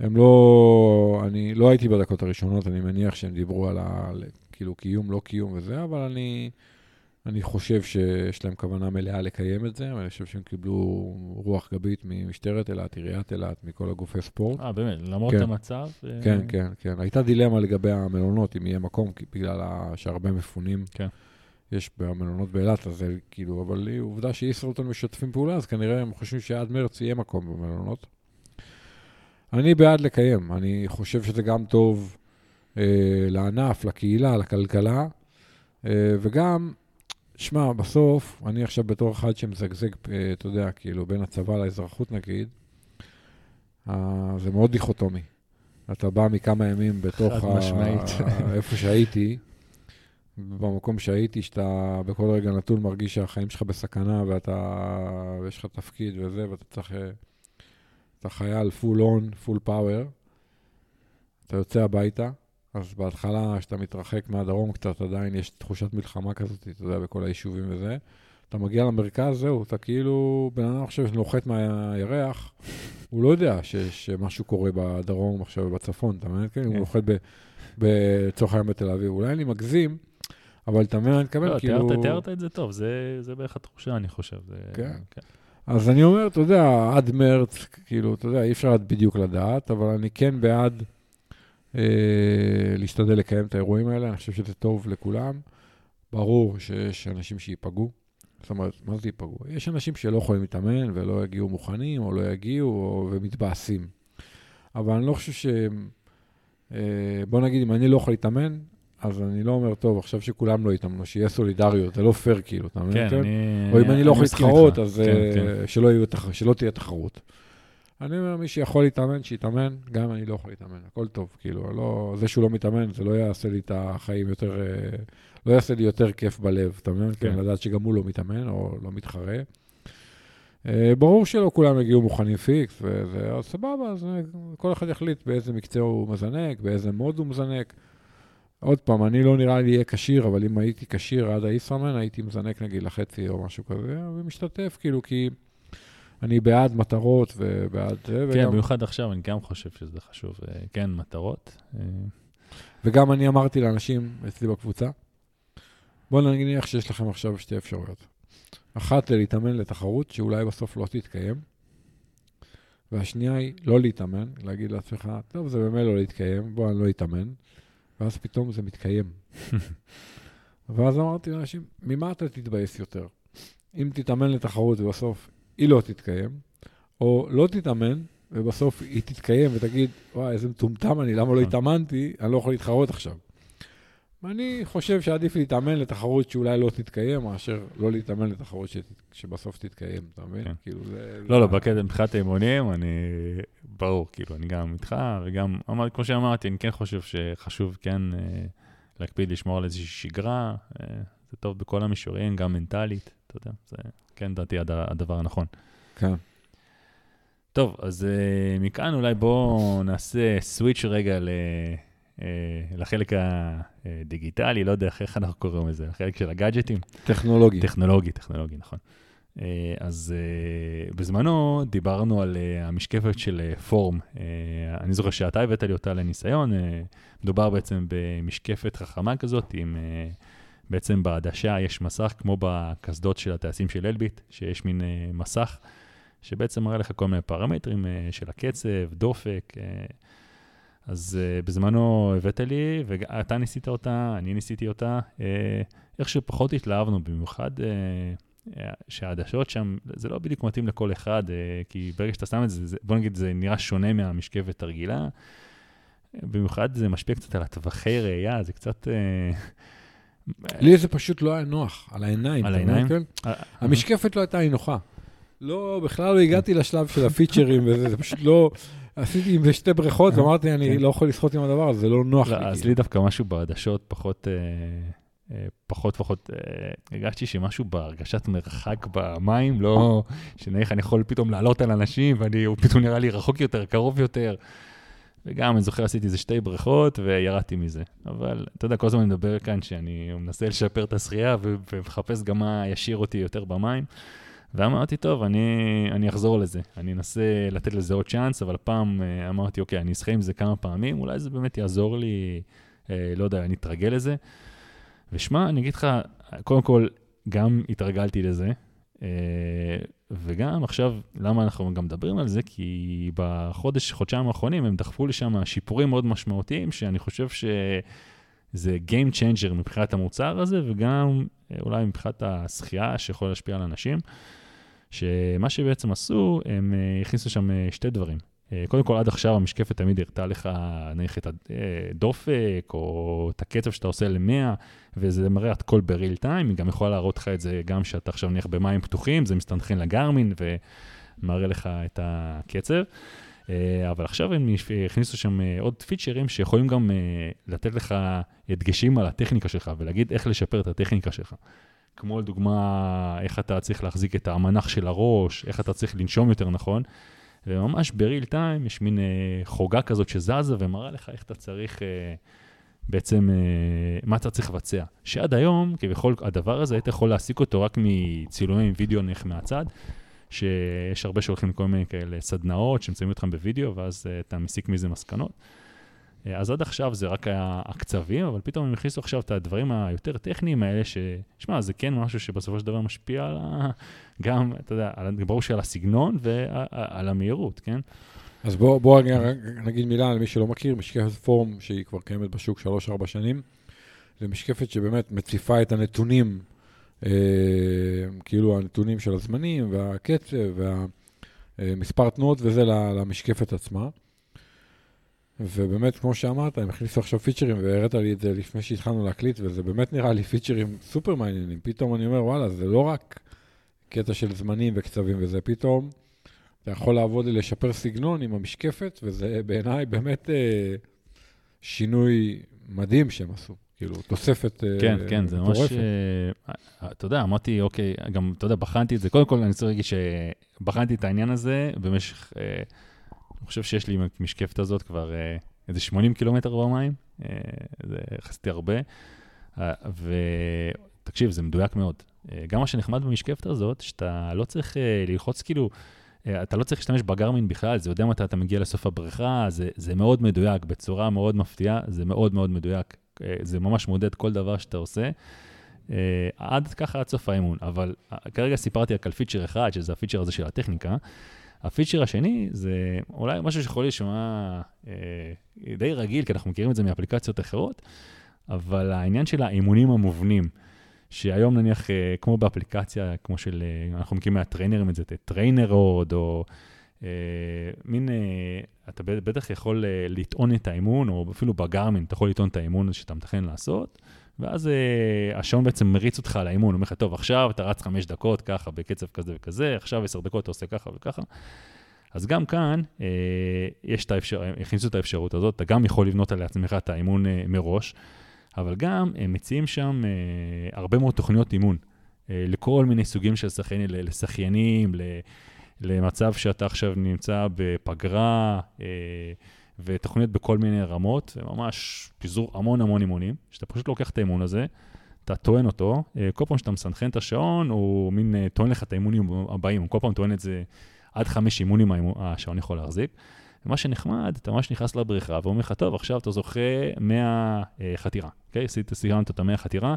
והם לא, אני לא הייתי בדקות הראשונות, אני מניח שהם דיברו על ה... כאילו קיום, לא קיום וזה, אבל אני... אני חושב שיש להם כוונה מלאה לקיים את זה, ואני חושב שהם קיבלו רוח גבית ממשטרת אילת, עיריית אילת, מכל הגופי ספורט. אה, באמת? למרות כן. המצב? אה, כן, כן, כן. הייתה דילמה לגבי המלונות, אם יהיה מקום, בגלל שהרבה מפונים כן. יש במלונות באילת, אז זה כאילו, אבל עובדה שישרלטון משתפים פעולה, אז כנראה הם חושבים שעד מרץ יהיה מקום במלונות. אני בעד לקיים, אני חושב שזה גם טוב אה, לענף, לקהילה, לכלכלה, אה, וגם שמע, בסוף, אני עכשיו בתור אחד שמזגזג, אה, אתה יודע, כאילו, בין הצבא לאזרחות נגיד, אה, זה מאוד דיכוטומי. אתה בא מכמה ימים בתוך... חד משמעית. *laughs* איפה שהייתי, במקום שהייתי, שאתה בכל רגע נתון מרגיש שהחיים שלך בסכנה, ואתה... ויש לך תפקיד וזה, ואתה צריך... אה, אתה חייל full on, full power, אתה יוצא הביתה, אז בהתחלה, כשאתה מתרחק מהדרום קצת, עדיין יש תחושת מלחמה כזאת, אתה יודע, בכל היישובים וזה. אתה מגיע למרכז, זהו, אתה כאילו, בן אדם עכשיו שנוחת מהירח, הוא לא יודע שמשהו קורה בדרום עכשיו ובצפון, אתה מבין? כן, הוא כן. נוחת לצורך העניין בתל אביב. אולי אני מגזים, אבל אתה מבין, אני מתכוון, לא, כאילו... לא, תיארת את זה טוב, זה, בערך התחושה, אני חושב. כן. כן. אז אני אומר, אתה יודע, עד מרץ, כאילו, אתה יודע, אי אפשר בדיוק לדעת, אבל אני כן בעד... אה, להשתדל לקיים את האירועים האלה, אני חושב שזה טוב לכולם. ברור שיש אנשים שייפגעו. זאת אומרת, מה זה ייפגעו? יש אנשים שלא יכולים להתאמן ולא יגיעו מוכנים, או לא יגיעו, או, ומתבאסים. אבל אני לא חושב ש... אה, בוא נגיד, אם אני לא יכול להתאמן, אז אני לא אומר, טוב, עכשיו שכולם לא יתאמנו, שיהיה סולידריות, זה לא פייר כאילו, אתה מבין? כן, אני... או אם אני לא יכול להתחרות, אז כן, אה, כן. שלא תהיה תחרות. אני אומר, מי שיכול להתאמן, שיתאמן, גם אני לא יכול להתאמן, הכל טוב, כאילו, לא, זה שהוא לא מתאמן, זה לא יעשה לי את החיים יותר, אה, לא יעשה לי יותר כיף בלב, אתה מבין? כן. כן, לדעת שגם הוא לא מתאמן או לא מתחרה. אה, ברור שלא כולם יגיעו מוכנים פיקס, וזה, אז סבבה, אז אה, כל אחד יחליט באיזה מקצוע הוא מזנק, באיזה מוד הוא מזנק. עוד פעם, אני לא נראה לי אהיה כשיר, אבל אם הייתי כשיר עד הישראמן, הייתי מזנק נגיד לחצי או משהו כזה, ומשתתף, כאילו, כי... אני בעד מטרות ובעד זה, כן, וגם, במיוחד עכשיו, אני גם חושב שזה חשוב. אה, כן, מטרות. אה, וגם אני אמרתי לאנשים אצלי בקבוצה, בואו נניח שיש לכם עכשיו שתי אפשרויות. אחת להתאמן לתחרות שאולי בסוף לא תתקיים, והשנייה היא לא להתאמן, להגיד לעצמך, טוב, זה באמת לא להתקיים, בוא, אני לא אתאמן, ואז פתאום זה מתקיים. *laughs* ואז אמרתי לאנשים, ממה אתה תתבאס יותר? אם תתאמן לתחרות ובסוף היא לא תתקיים, או לא תתאמן ובסוף היא תתקיים ותגיד, וואי, איזה מטומטם אני, למה לא נכון. התאמנתי? אני לא יכול להתחרות עכשיו. ואני חושב שעדיף להתאמן לתחרות שאולי לא תתקיים, מאשר לא להתאמן לתחרות. שבסוף תתקיים, אתה מבין? כן. כאילו זה... לא, לא, בקטע מבחינת האימונים, אני... ברור, כאילו, אני גם איתך, וגם, אמר, כמו שאמרתי, אני כן חושב שחשוב כן אה, להקפיד לשמור על איזושהי שגרה. אה, זה טוב בכל המישורים, גם מנטלית, אתה יודע, זה כן, לדעתי, הד- הדבר הנכון. כן. טוב, אז אה, מכאן אולי בואו נעשה סוויץ' רגע ל... אה, לחלק הדיגיטלי, לא יודע איך- אנחנו קוראים לזה, לחלק של הגאדג'טים. טכנולוגי. טכנולוגי, טכנולוגי, נכון. אה, אז אה, בזמנו דיברנו על אה, המשקפת של פורם. אני זוכר שאתה הבאת לי אותה לניסיון. מדובר בעצם במשקפת חכמה כזאת, עם... אה, בעצם בעדשה יש מסך, כמו בקסדות של הטייסים של אלביט, שיש מין אה, מסך, שבעצם מראה לך כל מיני פרמטרים אה, של הקצב, דופק. אה, אז בזמנו הבאת לי, ואתה ניסית אותה, אני ניסיתי אותה. Uh, איכשהו פחות התלהבנו, במיוחד שהעדשות שם, זה לא בדיוק מתאים לכל אחד, כי ברגע שאתה שם את זה, בוא נגיד, זה נראה שונה מהמשקפת הרגילה. במיוחד זה משפיע קצת על הטווחי ראייה, זה קצת... לי זה פשוט לא היה נוח, על העיניים. על? העיניים? כן? המשקפת לא הייתה לי נוחה. לא, בכלל לא הגעתי לשלב של הפיצ'רים וזה, זה פשוט לא... עשיתי עם זה שתי בריכות, ואמרתי, אני כן. לא יכול לשחות עם הדבר הזה, זה לא נוח לא, לי. אז כאילו. לי דווקא משהו בעדשות פחות, אה, אה, פחות פחות, אה, הרגשתי שמשהו בהרגשת מרחק במים, לא, שנניח אני יכול פתאום לעלות על אנשים, ואני, הוא פתאום נראה לי רחוק יותר, קרוב יותר. וגם, אני זוכר, עשיתי איזה שתי בריכות וירדתי מזה. אבל, אתה יודע, כל הזמן אני מדבר כאן שאני מנסה לשפר את השחייה ומחפש גם מה ישאיר אותי יותר במים. ואמרתי, טוב, אני, אני אחזור לזה. אני אנסה לתת לזה עוד צ'אנס, אבל הפעם אה, אמרתי, אוקיי, אני אשחה עם זה כמה פעמים, אולי זה באמת יעזור לי, אה, לא יודע, אני אתרגל לזה. ושמע, אני אגיד לך, קודם כל, גם התרגלתי לזה, אה, וגם עכשיו, למה אנחנו גם מדברים על זה? כי בחודש, חודשיים האחרונים הם דחפו לשם שיפורים מאוד משמעותיים, שאני חושב שזה Game Changer מבחינת המוצר הזה, וגם אה, אולי מבחינת השחייה שיכול להשפיע על אנשים. שמה שבעצם עשו, הם אה, הכניסו שם אה, שתי דברים. אה, קודם כל, עד עכשיו המשקפת תמיד הראתה לך נניח את הדופק, או את הקצב שאתה עושה ל-100, וזה מראה את הכל בריל טיים, היא גם יכולה להראות לך את זה גם כשאתה עכשיו נניח במים פתוחים, זה מסתנכרן לגרמין ומראה לך את הקצב. אה, אבל עכשיו הם הכניסו שם אה, עוד פיצ'רים שיכולים גם לתת לך הדגשים על הטכניקה שלך ולהגיד איך לשפר את הטכניקה שלך. כמו לדוגמה, איך אתה צריך להחזיק את המנח של הראש, איך אתה צריך לנשום יותר נכון. וממש בריל טיים יש מין אה, חוגה כזאת שזזה ומראה לך איך אתה צריך אה, בעצם, אה, מה אתה צריך לבצע. שעד היום, כביכול, הדבר הזה, היית יכול להסיק אותו רק מצילומי וידאו נניח מהצד, שיש הרבה שהולכים לכל מיני כאלה סדנאות שמצלמים אותך בווידאו, ואז אתה מסיק מזה מסקנות. אה, אז עד עכשיו זה רק היה הקצבים, אבל פתאום הם הכניסו עכשיו את הדברים היותר טכניים האלה, ש... שמע, זה כן משהו שבסופו של דבר משפיע על ה... *laughs* גם, אתה יודע, על... ברור שעל הסגנון ועל המהירות, כן? אז בוא, בוא רגע נגיד מילה למי שלא מכיר, משקפת פורום שהיא כבר קיימת בשוק 3-4 שנים. זו משקפת שבאמת מציפה את הנתונים, אה, כאילו הנתונים של הזמנים והקצב והמספר תנועות וזה למשקפת עצמה. ובאמת, כמו שאמרת, הם הכניסו עכשיו פיצ'רים, והראית לי את זה לפני שהתחלנו להקליט, וזה באמת נראה לי פיצ'רים סופר מעניינים. פתאום אני אומר, וואלה, זה לא רק קטע של זמנים וקצבים וזה, פתאום אתה יכול לעבוד לשפר סגנון עם המשקפת, וזה בעיניי באמת אה, שינוי מדהים שהם עשו. כאילו, תוספת אה, כן, כן, זה ממש... מטורפת. אה, אתה יודע, אמרתי, אוקיי, גם, אתה יודע, בחנתי את זה. קודם כל, אני רוצה להגיד שבחנתי את העניין הזה במשך... אה, אני חושב שיש לי עם המשקפת הזאת כבר אה, איזה 80 קילומטר במים, אה, זה יחסית הרבה. אה, ותקשיב, זה מדויק מאוד. גם מה שנחמד במשקפת הזאת, שאתה לא צריך ללחוץ כאילו אתה לא צריך להשתמש בגרמין בכלל, זה יודע מתי אתה מגיע לסוף הבריכה, זה, זה מאוד מדויק, בצורה מאוד מפתיעה, זה מאוד מאוד מדויק. זה ממש מודד כל דבר שאתה עושה. עד ככה, עד סוף האימון. אבל כרגע סיפרתי רק על פיצ'ר אחד, שזה הפיצ'ר הזה של הטכניקה. הפיצ'ר השני זה אולי משהו שיכול להישמע אה, די רגיל, כי אנחנו מכירים את זה מאפליקציות אחרות, אבל העניין של האימונים המובנים, שהיום נניח, אה, כמו באפליקציה, כמו של, אה, אנחנו מכירים מהטריינרים את זה, TrainerRoad, או אה, מין, אה, אתה בטח יכול אה, לטעון את האימון, או אפילו ב Garmin, אתה יכול לטעון את האימון שאתה מתכנן לעשות. ואז אה, השעון בעצם מריץ אותך על האימון, אומר לך, טוב, עכשיו אתה רץ חמש דקות ככה, בקצב כזה וכזה, עכשיו עשר דקות אתה עושה ככה וככה. אז גם כאן, uh, יש את האפשר... הכניסו את האפשרות הזאת, אתה גם יכול לבנות על לעצמך את האימון uh, מראש, אבל גם הם מציעים שם uh, הרבה מאוד תוכניות אימון, uh, לכל מיני סוגים של שחיינים, לשחיינים, למצב שאתה עכשיו נמצא בפגרה, uh, ותוכניות בכל מיני רמות, וממש פיזור המון המון אימונים, שאתה פשוט לוקח את האימון הזה, אתה טוען אותו, אה, כל פעם שאתה מסנכרן את השעון, הוא מין אה, טוען לך את האימונים הבאים, הוא כל פעם טוען את זה עד חמש אימונים השעון יכול להחזיק. ומה שנחמד, אתה ממש נכנס לבריכה ואומר לך, טוב, עכשיו אתה זוכה 100 אה, חתירה, אוקיי? עשית, סיימת את ה-100 חתירה,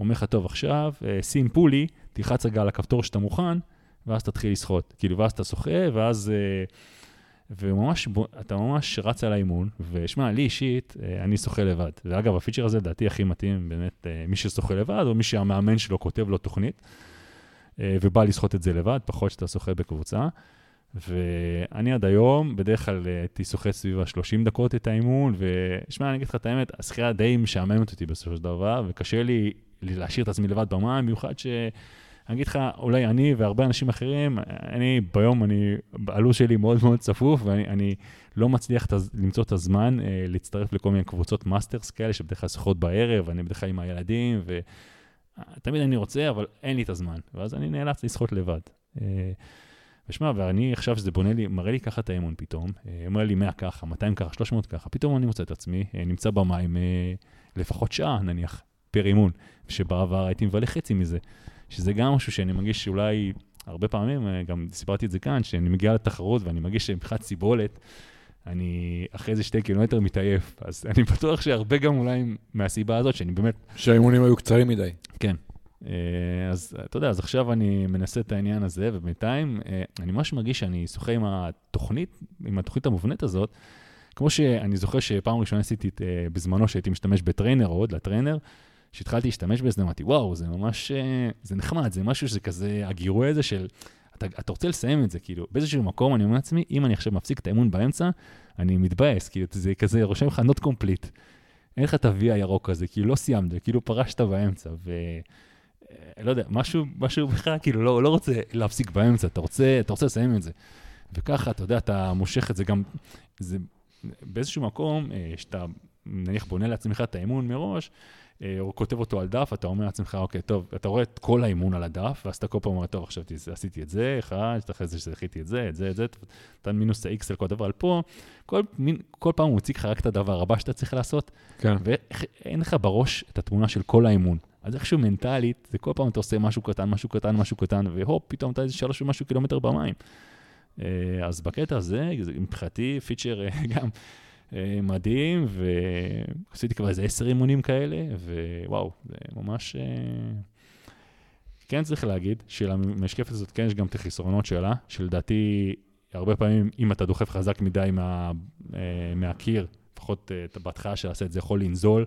אומר לך, טוב, עכשיו שים פולי, תלחץ רגע על הכפתור שאתה מוכן, ואז תתחיל לשחות. כאילו, ואז אתה שוחה, ואז... וממש, אתה ממש רץ על האימון, ושמע, לי אישית, אה, אני שוחה לבד. ואגב, הפיצ'ר הזה לדעתי הכי מתאים באמת אה, מי ששוחה לבד, או מי שהמאמן שלו כותב לו תוכנית, אה, ובא לשחות את זה לבד, פחות שאתה שוחה בקבוצה. ואני עד היום, בדרך כלל הייתי שוחה סביב ה-30 דקות את האימון, ושמע, אני אגיד לך את האמת, השחייה די משעממת אותי בסופו של דבר, וקשה לי להשאיר את עצמי לבד במים, במיוחד ש... אני אגיד לך, אולי אני והרבה אנשים אחרים, אני ביום, אני, הלו"ז שלי מאוד מאוד צפוף, ואני לא מצליח תז, למצוא את הזמן אה, להצטרף לכל מיני קבוצות masters כאלה, שבדרך כלל ששוחות בערב, ואני בדרך כלל עם הילדים, ותמיד אני רוצה, אבל אין לי את הזמן, ואז אני נאלץ לשחות לבד. אה, ושמע, ואני עכשיו שזה בונה לי, מראה לי ככה את האמון פתאום, אה, אומר לי 100 ככה, 200 ככה, 300 ככה, פתאום אני מוצא את עצמי, אה, נמצא במים אה, לפחות שעה נניח, פר אימון, שבעבר הייתי מבלה חצי מזה. שזה גם משהו שאני מרגיש שאולי, הרבה פעמים, אה, גם סיפרתי את זה כאן, שאני מגיע לתחרות ואני מרגיש שמבחינת סיבולת, אני אחרי איזה שתי קילומטר מתעייף. אז *laughs* אני בטוח שהרבה גם אולי מהסיבה הזאת, שאני באמת... שהאימונים היו קצרים מדי. כן. אה, אז אתה יודע, אז עכשיו אני מנסה את העניין הזה, ובינתיים אה, אני ממש מרגיש שאני שוחה עם התוכנית, עם התוכנית המובנית הזאת, כמו שאני זוכר שפעם ראשונה עשיתי בזמנו שהייתי משתמש בטריינר עוד, לטריינר, כשהתחלתי להשתמש בזה, אמרתי, וואו, זה ממש, אה, זה נחמד, זה משהו שזה כזה, הגירוי הזה של, אתה, אתה רוצה לסיים את זה, כאילו, באיזשהו מקום אני אומר לעצמי, אם אני עכשיו מפסיק את האימון באמצע, אני מתבאס, כאילו, זה כזה רושם לך not complete. אין לך את ה-V הירוק הזה, כאילו לא סיימת, כאילו פרשת באמצע, ו... אה, לא יודע, משהו, משהו בכלל, כאילו, לא, לא רוצה להפסיק באמצע, אתה רוצה, אתה רוצה לסיים את זה. וככה, אתה יודע, אתה מושך את זה גם, זה באיזשהו מקום, אה, שאתה נניח בונה לעצמך את האימון מראש, או כותב אותו על דף, אתה אומר לעצמך, אוקיי, טוב, אתה רואה את כל האימון על הדף, ואז אתה כל פעם אומר, טוב, עכשיו עשיתי את זה, אחד, אחרי זה שעשיתי את זה, את זה, את זה, אתה מינוס ה-X על כל דבר, על פה, כל, מין, כל פעם הוא מציג לך רק את הדבר הבא שאתה צריך לעשות, כן. ואין לך בראש את התמונה של כל האימון. אז איכשהו מנטלית, זה כל פעם אתה עושה משהו קטן, משהו קטן, משהו קטן, והופ, פתאום אתה איזה שלוש ומשהו קילומטר במים. אה, אז בקטע הזה, מבחינתי, פיצ'ר אה, *laughs* גם... אה, מדהים, ועשיתי כבר איזה עשר אימונים כאלה, ווואו, זה ממש... אה, כן צריך להגיד שלמשקפת הזאת כן יש גם את החסרונות שלה, שלדעתי הרבה פעמים אם אתה דוחף חזק מדי מה, אה, מהקיר, לפחות בהתחלה של הסט זה יכול לנזול,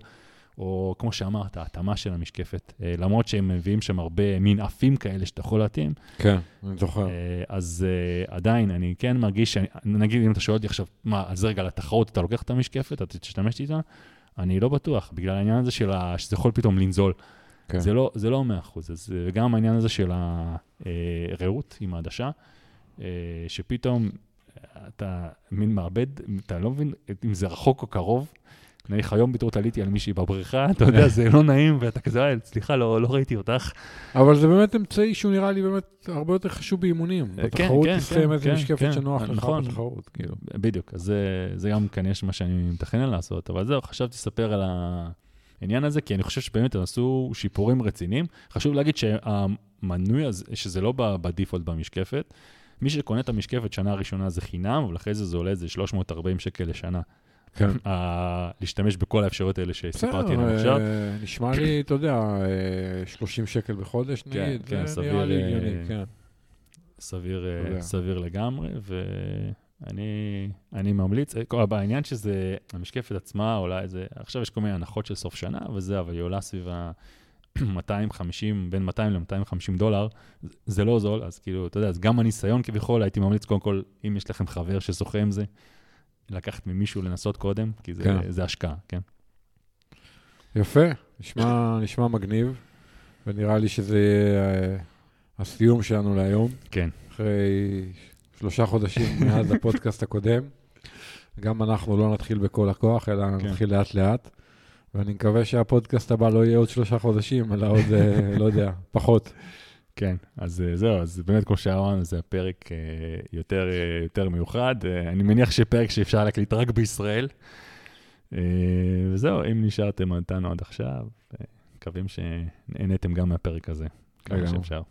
או כמו שאמרת, התאמה של המשקפת. אה, למרות שהם מביאים שם הרבה מין עפים כאלה שאתה יכול להתאים. כן, אני זוכר. אה, אז אה, עדיין, אני כן מרגיש, שאני, נגיד אם אתה שואל אותי עכשיו, מה, אז רגע, לתחרות אתה לוקח את המשקפת, אתה תשתמש איתה? אני לא בטוח, בגלל העניין הזה של ה... שזה יכול פתאום לנזול. כן. זה לא, זה לא 100%, אז גם העניין הזה של הרעות עם העדשה, שפתאום אתה מין מאבד, אתה לא מבין אם זה רחוק או קרוב, נניח היום בתור עליתי על מישהי בבריכה, *laughs* אתה יודע, זה לא נעים, ואתה כזה, אה, סליחה, לא, לא ראיתי אותך. אבל זה באמת אמצעי שהוא נראה לי באמת הרבה יותר חשוב באימונים. אה, כן, בתחרות כן, תסיים איזה כן, משקפת כן, שנוח לך נכון. בתחרות, כאילו. בדיוק, אז זה גם כן יש מה שאני מתכנן לעשות, אבל זהו, חשבתי לספר על העניין הזה, כי אני חושב שבאמת הם עשו שיפורים רציניים. חשוב להגיד שהמנוי הזה, שזה לא בדיפולט במשקפת, מי שקונה את המשקפת שנה ראשונה זה חינם, אבל אחרי זה זה עולה איזה 340 שקל לשנה. כן. ה- להשתמש בכל האפשרויות האלה שסיפרתי עליהן עכשיו. אה, נשמע לי, אתה יודע, אה, 30 שקל בחודש, כן, נגיד, כן, זה סביר, נראה לי אה, הגיוני, כן. סביר, אה. סביר לגמרי, ואני אני ממליץ, אה, העניין שזה, המשקפת עצמה עולה איזה, עכשיו יש כל מיני הנחות של סוף שנה וזה, אבל היא עולה סביב ה... *clears throat* 250, בין 200 ל-250 דולר, זה- זה לא זול, אז כאילו, אתה יודע, אז גם הניסיון כביכול, הייתי ממליץ קודם כל, אם יש לכם חבר ששוחה עם זה, לקחת ממישהו לנסות קודם, כי זה, כן. זה השקעה, כן? יפה, נשמע, נשמע מגניב, ונראה לי שזה יהיה אה, הסיום שלנו להיום, כן. אחרי שלושה חודשים *laughs* מאז הפודקאסט הקודם. גם אנחנו לא נתחיל בכל הכוח, אלא כן. נתחיל לאט-לאט. ואני מקווה שהפודקאסט הבא לא יהיה עוד שלושה חודשים, אלא עוד, אה, לא יודע, פחות. כן, אז אה, זהו, אז באמת, כמו שאמרנו, זה הפרק אה, יותר, אה, יותר מיוחד. אני מניח שפרק שאפשר להקליט רק בישראל. וזהו, אם נשארתם איתנו עד עכשיו, מקווים שנהניתם גם מהפרק הזה, כמה. שאפשר.